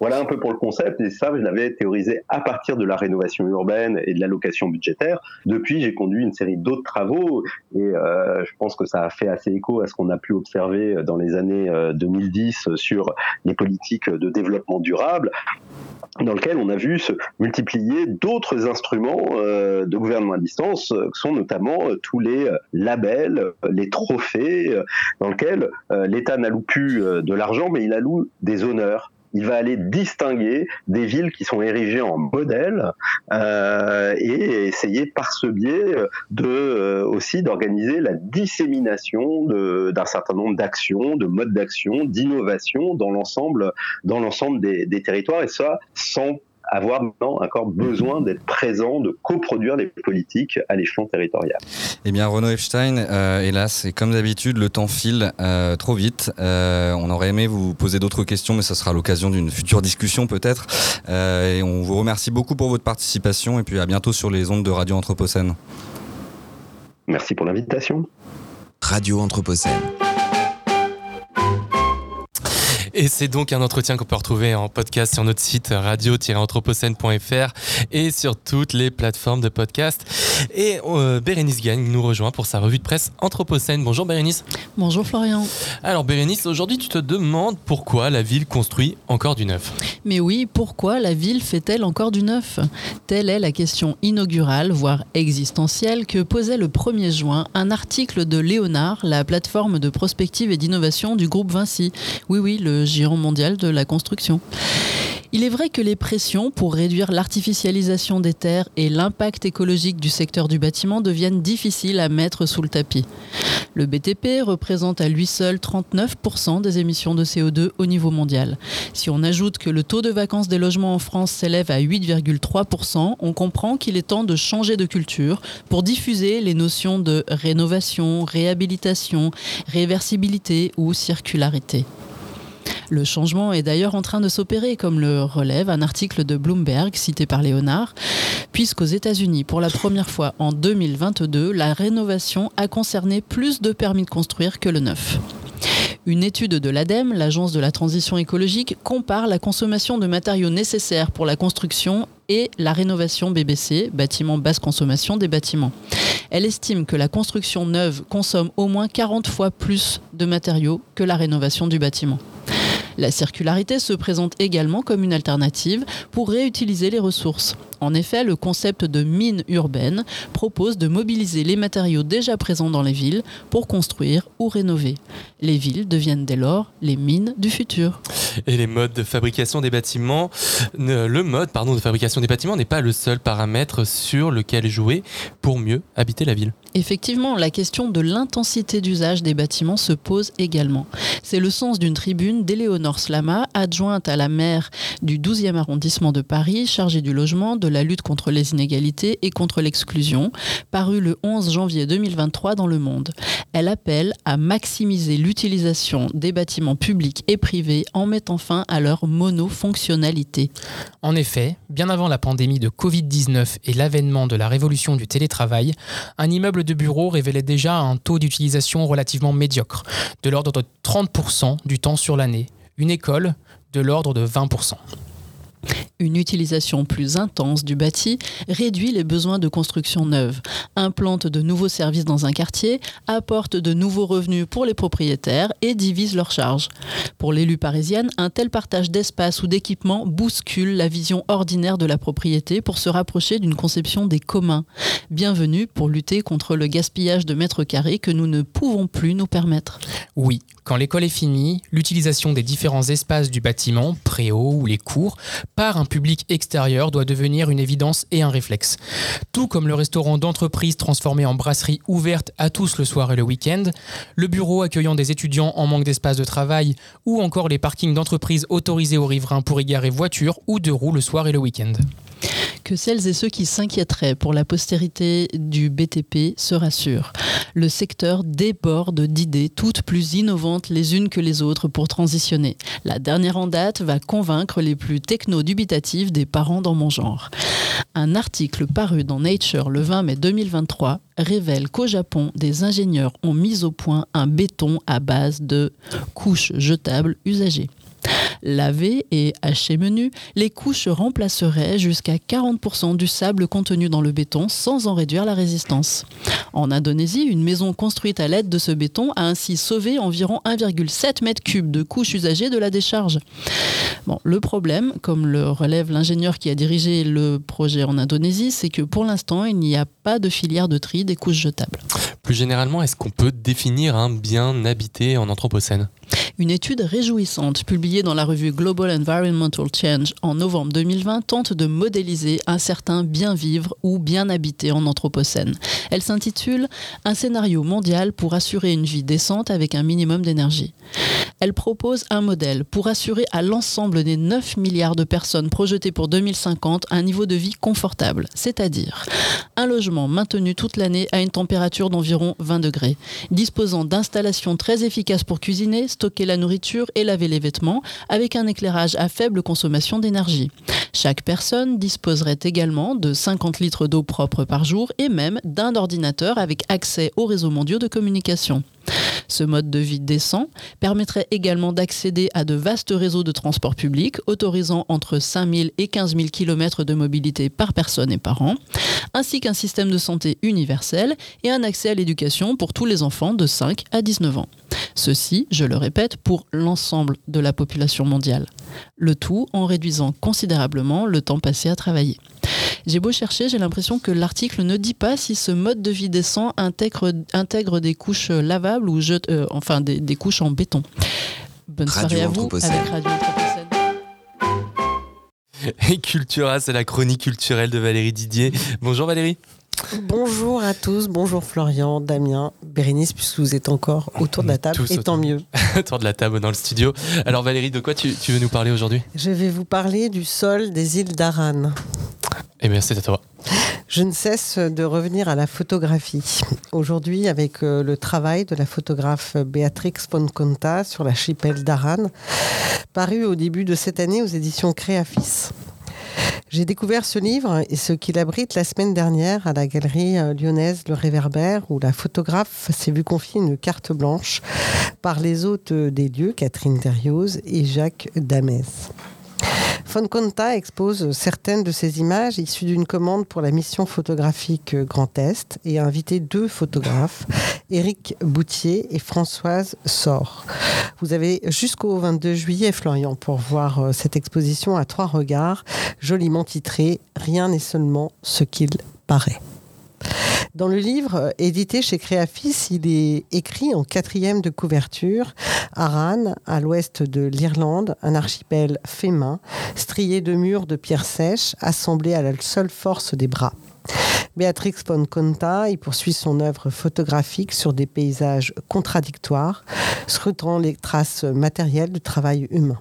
Voilà un peu pour le concept, et ça, je l'avais théorisé à partir de la rénovation urbaine et de l'allocation budgétaire. Depuis, j'ai conduit une série d'autres travaux, et euh, je pense que ça a fait assez écho à ce qu'on a pu observer dans les années 2010 euh, sur les politiques de développement durable dans lequel on a vu se multiplier d'autres instruments euh, de gouvernement à distance, euh, qui sont notamment euh, tous les labels, les trophées, dans lesquels l'État n'alloue plus de l'argent, mais il alloue des honneurs. Il va aller distinguer des villes qui sont érigées en modèle et essayer par ce biais de aussi d'organiser la dissémination d'un certain nombre d'actions, de modes d'action, d'innovation dans l'ensemble dans l'ensemble des territoires et ça sans avoir maintenant encore besoin d'être présent, de coproduire les politiques à l'échelon territorial.
Eh bien, Renaud Epstein, euh, hélas, et comme d'habitude, le temps file euh, trop vite. Euh, on aurait aimé vous poser d'autres questions, mais ça sera l'occasion d'une future discussion peut-être. et on vous remercie beaucoup pour votre participation, et puis à bientôt sur les ondes de Radio Anthropocène.
Merci pour l'invitation.
Radio Anthropocène.
Et c'est donc un entretien qu'on peut retrouver en podcast sur notre site radio-anthropocène.fr et sur toutes les plateformes de podcast. Et euh, Bérénice Gagne nous rejoint pour sa revue de presse Anthropocène. Bonjour Bérénice.
Bonjour Florian.
Alors Bérénice, aujourd'hui tu te demandes pourquoi la ville construit encore du neuf?
Mais oui, pourquoi la ville fait-elle encore du neuf? Telle est la question inaugurale, voire existentielle, que posait le 1er juin un article de Léonard, la plateforme de prospective et d'innovation du groupe Vinci. Oui, oui, le géant mondial de la construction. Il est vrai que les pressions pour réduire l'artificialisation des terres et l'impact écologique du secteur du bâtiment deviennent difficiles à mettre sous le tapis. Le BTP représente à lui seul 39% des émissions de CO2 au niveau mondial. Si on ajoute que le taux de vacances des logements en France s'élève à 8,3%, on comprend qu'il est temps de changer de culture pour diffuser les notions de rénovation, réhabilitation, réversibilité ou circularité. Le changement est d'ailleurs en train de s'opérer, comme le relève un article de Bloomberg cité par Léonard, puisqu'aux États-Unis, pour la première fois en 2022, la rénovation a concerné plus de permis de construire que le neuf. Une étude de l'ADEME, l'Agence de la transition écologique, compare la consommation de matériaux nécessaires pour la construction et la rénovation BBC, bâtiment basse consommation des bâtiments. Elle estime que la construction neuve consomme au moins 40 fois plus de matériaux que la rénovation du bâtiment. La circularité se présente également comme une alternative pour réutiliser les ressources. En effet, le concept de mine urbaine propose de mobiliser les matériaux déjà présents dans les villes pour construire ou rénover. Les villes deviennent dès lors les mines du futur.
Et les modes de fabrication des bâtiments, le mode pardon, de fabrication des bâtiments n'est pas le seul paramètre sur lequel jouer pour mieux habiter la ville.
Effectivement, la question de l'intensité d'usage des bâtiments se pose également. C'est le sens d'une tribune d'Éléonore Slama, adjointe à la maire du 12e arrondissement de Paris, chargée du logement, de la lutte contre les inégalités et contre l'exclusion, parue le 11 janvier 2023 dans Le Monde. Elle appelle à maximiser l'utilisation des bâtiments publics et privés en mettant fin à leur monofonctionnalité.
En effet, bien avant la pandémie de Covid-19 et l'avènement de la révolution du télétravail, un immeuble de bureau révélait déjà un taux d'utilisation relativement médiocre, de l'ordre de 30% du temps sur l'année. Une école, de l'ordre de 20%.
Une utilisation plus intense du bâti réduit les besoins de construction neuve, implante de nouveaux services dans un quartier, apporte de nouveaux revenus pour les propriétaires et divise leurs charges. Pour l'élu parisienne, un tel partage d'espace ou d'équipement bouscule la vision ordinaire de la propriété pour se rapprocher d'une conception des communs. Bienvenue pour lutter contre le gaspillage de mètres carrés que nous ne pouvons plus nous permettre.
Oui, quand l'école est finie, l'utilisation des différents espaces du bâtiment, préau ou les cours, par un public extérieur doit devenir une évidence et un réflexe. Tout comme le restaurant d'entreprise transformé en brasserie ouverte à tous le soir et le week-end, le bureau accueillant des étudiants en manque d'espace de travail ou encore les parkings d'entreprise autorisés aux riverains pour y garer voitures ou deux roues le soir et le week-end
que celles et ceux qui s'inquiéteraient pour la postérité du BTP se rassurent. Le secteur déborde d'idées toutes plus innovantes les unes que les autres pour transitionner. La dernière en date va convaincre les plus techno-dubitatifs des parents dans mon genre. Un article paru dans Nature le 20 mai 2023 révèle qu'au Japon, des ingénieurs ont mis au point un béton à base de couches jetables usagées. Lavé et haché menu, les couches remplaceraient jusqu'à 40% du sable contenu dans le béton sans en réduire la résistance. En Indonésie, une maison construite à l'aide de ce béton a ainsi sauvé environ 1,7 m3 de couches usagées de la décharge. Bon, le problème, comme le relève l'ingénieur qui a dirigé le projet en Indonésie, c'est que pour l'instant, il n'y a pas de filière de tri des couches jetables.
Plus généralement, est-ce qu'on peut définir un bien habité en Anthropocène?
Une étude réjouissante publiée dans la revue Global Environmental Change en novembre 2020 tente de modéliser un certain bien vivre ou bien habiter en Anthropocène. Elle s'intitule Un scénario mondial pour assurer une vie décente avec un minimum d'énergie. Elle propose un modèle pour assurer à l'ensemble des 9 milliards de personnes projetées pour 2050 un niveau de vie confortable, c'est-à-dire un logement maintenu toute l'année à une température d'environ 20 degrés, disposant d'installations très efficaces pour cuisiner, stocker la nourriture et laver les vêtements, un éclairage à faible consommation d'énergie. Chaque personne disposerait également de 50 litres d'eau propre par jour et même d'un ordinateur avec accès aux réseaux mondiaux de communication. Ce mode de vie décent permettrait également d'accéder à de vastes réseaux de transport public, autorisant entre 5000 et 15 000 km de mobilité par personne et par an, ainsi qu'un système de santé universel et un accès à l'éducation pour tous les enfants de 5 à 19 ans. Ceci, je le répète, pour l'ensemble de la population mondiale. Le tout en réduisant considérablement le temps passé à travailler. J'ai beau chercher, j'ai l'impression que l'article ne dit pas si ce mode de vie décent intègre, intègre des couches lavables ou jette, euh, enfin des, des, couches en béton. Bonne soirée à vous avec Radio.
Et Cultura, c'est la chronique culturelle de Valérie Didier. Bonjour Valérie.
Bonjour à tous, bonjour Florian, Damien, Bérénice, puisque vous êtes encore autour de la table, et tant mieux.
autour de la table dans le studio. Alors Valérie, de quoi tu, tu veux nous parler aujourd'hui?
Je vais vous parler du sol des îles d'Aran.
Eh bien, c'est à toi.
Je ne cesse de revenir à la photographie. Aujourd'hui, avec euh, le travail de la photographe Béatrix Ponconta sur l'archipel d'Aran, paru au début de cette année aux éditions Créafis. J'ai découvert ce livre et ce qu'il abrite la semaine dernière à la galerie euh, lyonnaise Le Réverbère, où la photographe s'est vu confier une carte blanche par les hôtes des lieux, Catherine Derrioz et Jacques Damès. Fonconta expose certaines de ces images issues d'une commande pour la mission photographique Grand Est et a invité deux photographes, Éric Boutier et Françoise Sor. Vous avez jusqu'au 22 juillet, Florian, pour voir euh, cette exposition à trois regards, joliment titrée Rien n'est seulement ce qu'il paraît. Dans le livre euh, édité chez Créafis, il est écrit en quatrième de couverture Aran, à l'ouest de l'Irlande, un archipel fait main, strié de murs de pierres sèches, assemblés à la seule force des bras. Béatrix von Conta y poursuit son œuvre photographique sur des paysages contradictoires, scrutant les traces matérielles du travail humain.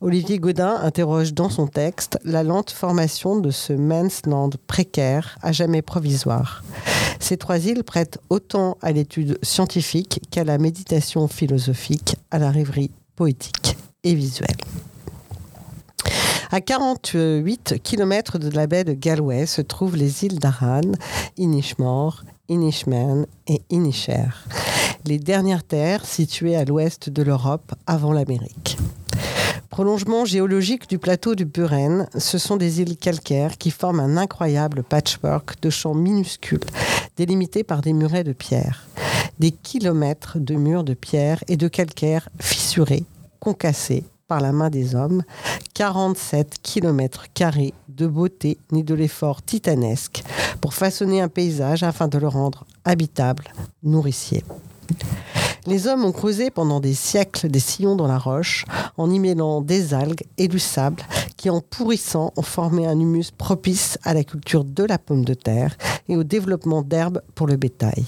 Olivier Godin interroge dans son texte la lente formation de ce mansland précaire, à jamais provisoire. Ces trois îles prêtent autant à l'étude scientifique qu'à la méditation philosophique, à la rêverie poétique et visuelle. À 48 km de la baie de Galway se trouvent les îles d'Aran, Inishmore, Inishman et Inisher, les dernières terres situées à l'ouest de l'Europe avant l'Amérique. Prolongement géologique du plateau du Buren, ce sont des îles calcaires qui forment un incroyable patchwork de champs minuscules, délimités par des murets de pierre. Des kilomètres de murs de pierre et de calcaire fissurés, concassés par la main des hommes, 47 kilomètres carrés de beauté ni de l'effort titanesque pour façonner un paysage afin de le rendre habitable, nourricier. Les hommes ont creusé pendant des siècles des sillons dans la roche en y mêlant des algues et du sable qui, en pourrissant, ont formé un humus propice à la culture de la pomme de terre et au développement d'herbes pour le bétail.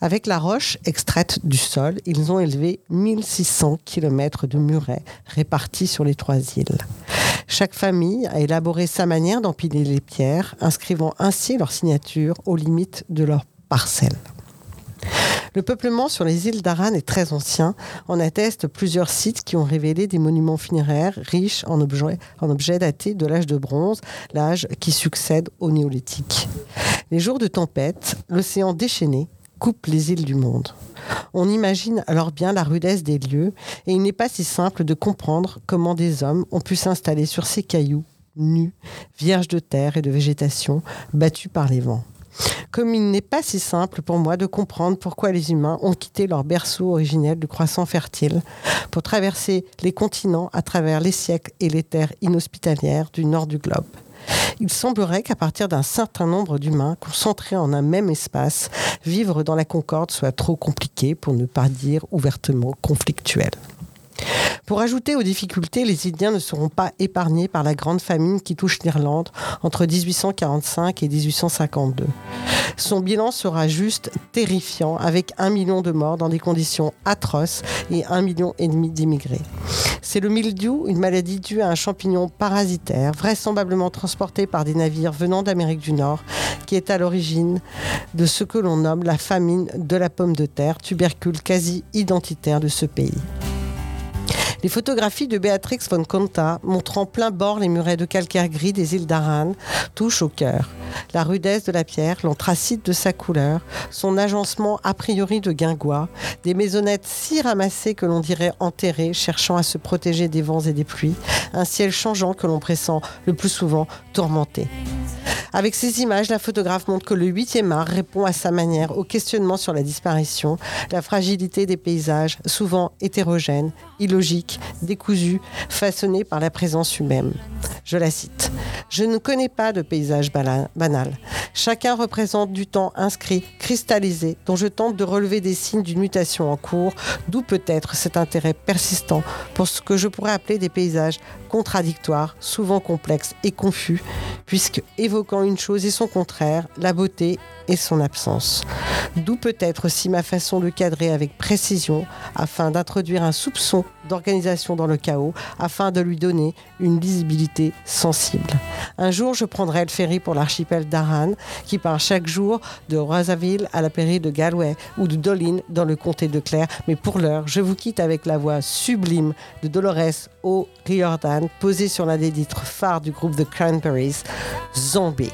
Avec la roche extraite du sol, ils ont élevé 1600 km de murets répartis sur les trois îles. Chaque famille a élaboré sa manière d'empiler les pierres, inscrivant ainsi leur signature aux limites de leur parcelle. Le peuplement sur les îles d'Aran est très ancien. On atteste plusieurs sites qui ont révélé des monuments funéraires riches en objets, en objets datés de l'âge de bronze, l'âge qui succède au néolithique. Les jours de tempête, l'océan déchaîné coupe les îles du monde. On imagine alors bien la rudesse des lieux et il n'est pas si simple de comprendre comment des hommes ont pu s'installer sur ces cailloux nus, vierges de terre et de végétation, battus par les vents. Comme il n'est pas si simple pour moi de comprendre pourquoi les humains ont quitté leur berceau originel du croissant fertile pour traverser les continents à travers les siècles et les terres inhospitalières du nord du globe. Il semblerait qu'à partir d'un certain nombre d'humains concentrés en un même espace, vivre dans la concorde soit trop compliqué, pour ne pas dire ouvertement conflictuel. Pour ajouter aux difficultés, les Indiens ne seront pas épargnés par la grande famine qui touche l'Irlande entre 1845 et 1852. Son bilan sera juste terrifiant, avec un million de morts dans des conditions atroces et un million et demi d'immigrés. C'est le mildiou, une maladie due à un champignon parasitaire, vraisemblablement transporté par des navires venant d'Amérique du Nord, qui est à l'origine de ce que l'on nomme la famine de la pomme de terre, tubercule quasi identitaire de ce pays. Les photographies de Béatrix von Conta, montrant plein bord les murets de calcaire gris des îles d'Aran, touchent au cœur. La rudesse de la pierre, l'anthracite de sa couleur, son agencement a priori de guingois, des maisonnettes si ramassées que l'on dirait enterrées, cherchant à se protéger des vents et des pluies, un ciel changeant que l'on pressent le plus souvent tourmenté. Avec ces images, la photographe montre que le 8e art répond à sa manière au questionnement sur la disparition, la fragilité des paysages, souvent hétérogènes, illogiques, décousus, façonnés par la présence humaine. Je la cite. Je ne connais pas de paysage banal. Chacun représente du temps inscrit, cristallisé, dont je tente de relever des signes d'une mutation en cours, d'où peut-être cet intérêt persistant pour ce que je pourrais appeler des paysages contradictoires, souvent complexes et confus, puisque évoquant une chose et son contraire, la beauté son absence. D'où peut-être aussi ma façon de cadrer avec précision afin d'introduire un soupçon d'organisation dans le chaos, afin de lui donner une lisibilité sensible. Un jour, je prendrai le ferry pour l'archipel d'Aran, qui part chaque jour de Rosaville à la pérille de Galway ou de Dolin dans le comté de Clare. Mais pour l'heure, je vous quitte avec la voix sublime de Dolores O'Riordan, posée sur l'un des titres phares du groupe The Cranberries, Zombie.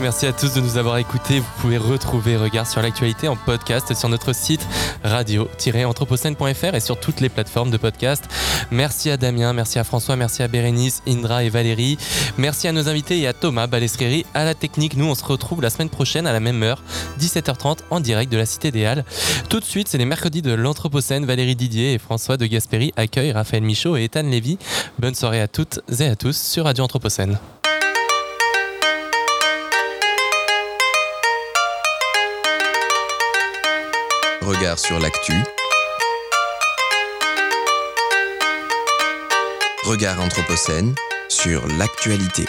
Merci à tous de nous avoir écoutés. Vous pouvez retrouver Regard sur l'actualité en podcast sur notre site radio-anthropocène.fr et sur toutes les plateformes de podcast. Merci à Damien, merci à François, merci à Bérénice, Indra et Valérie. Merci à nos invités et à Thomas Balestréry à la technique. Nous, on se retrouve la semaine prochaine à la même heure, 17h30 en direct de la Cité des Halles. Tout de suite, c'est les mercredis de l'Anthropocène. Valérie Didier et François de Gasperi accueillent Raphaël Michaud et Ethan Lévy. Bonne soirée à toutes et à tous sur Radio Anthropocène.
Regard sur l'actu. Regard Anthropocène sur l'actualité.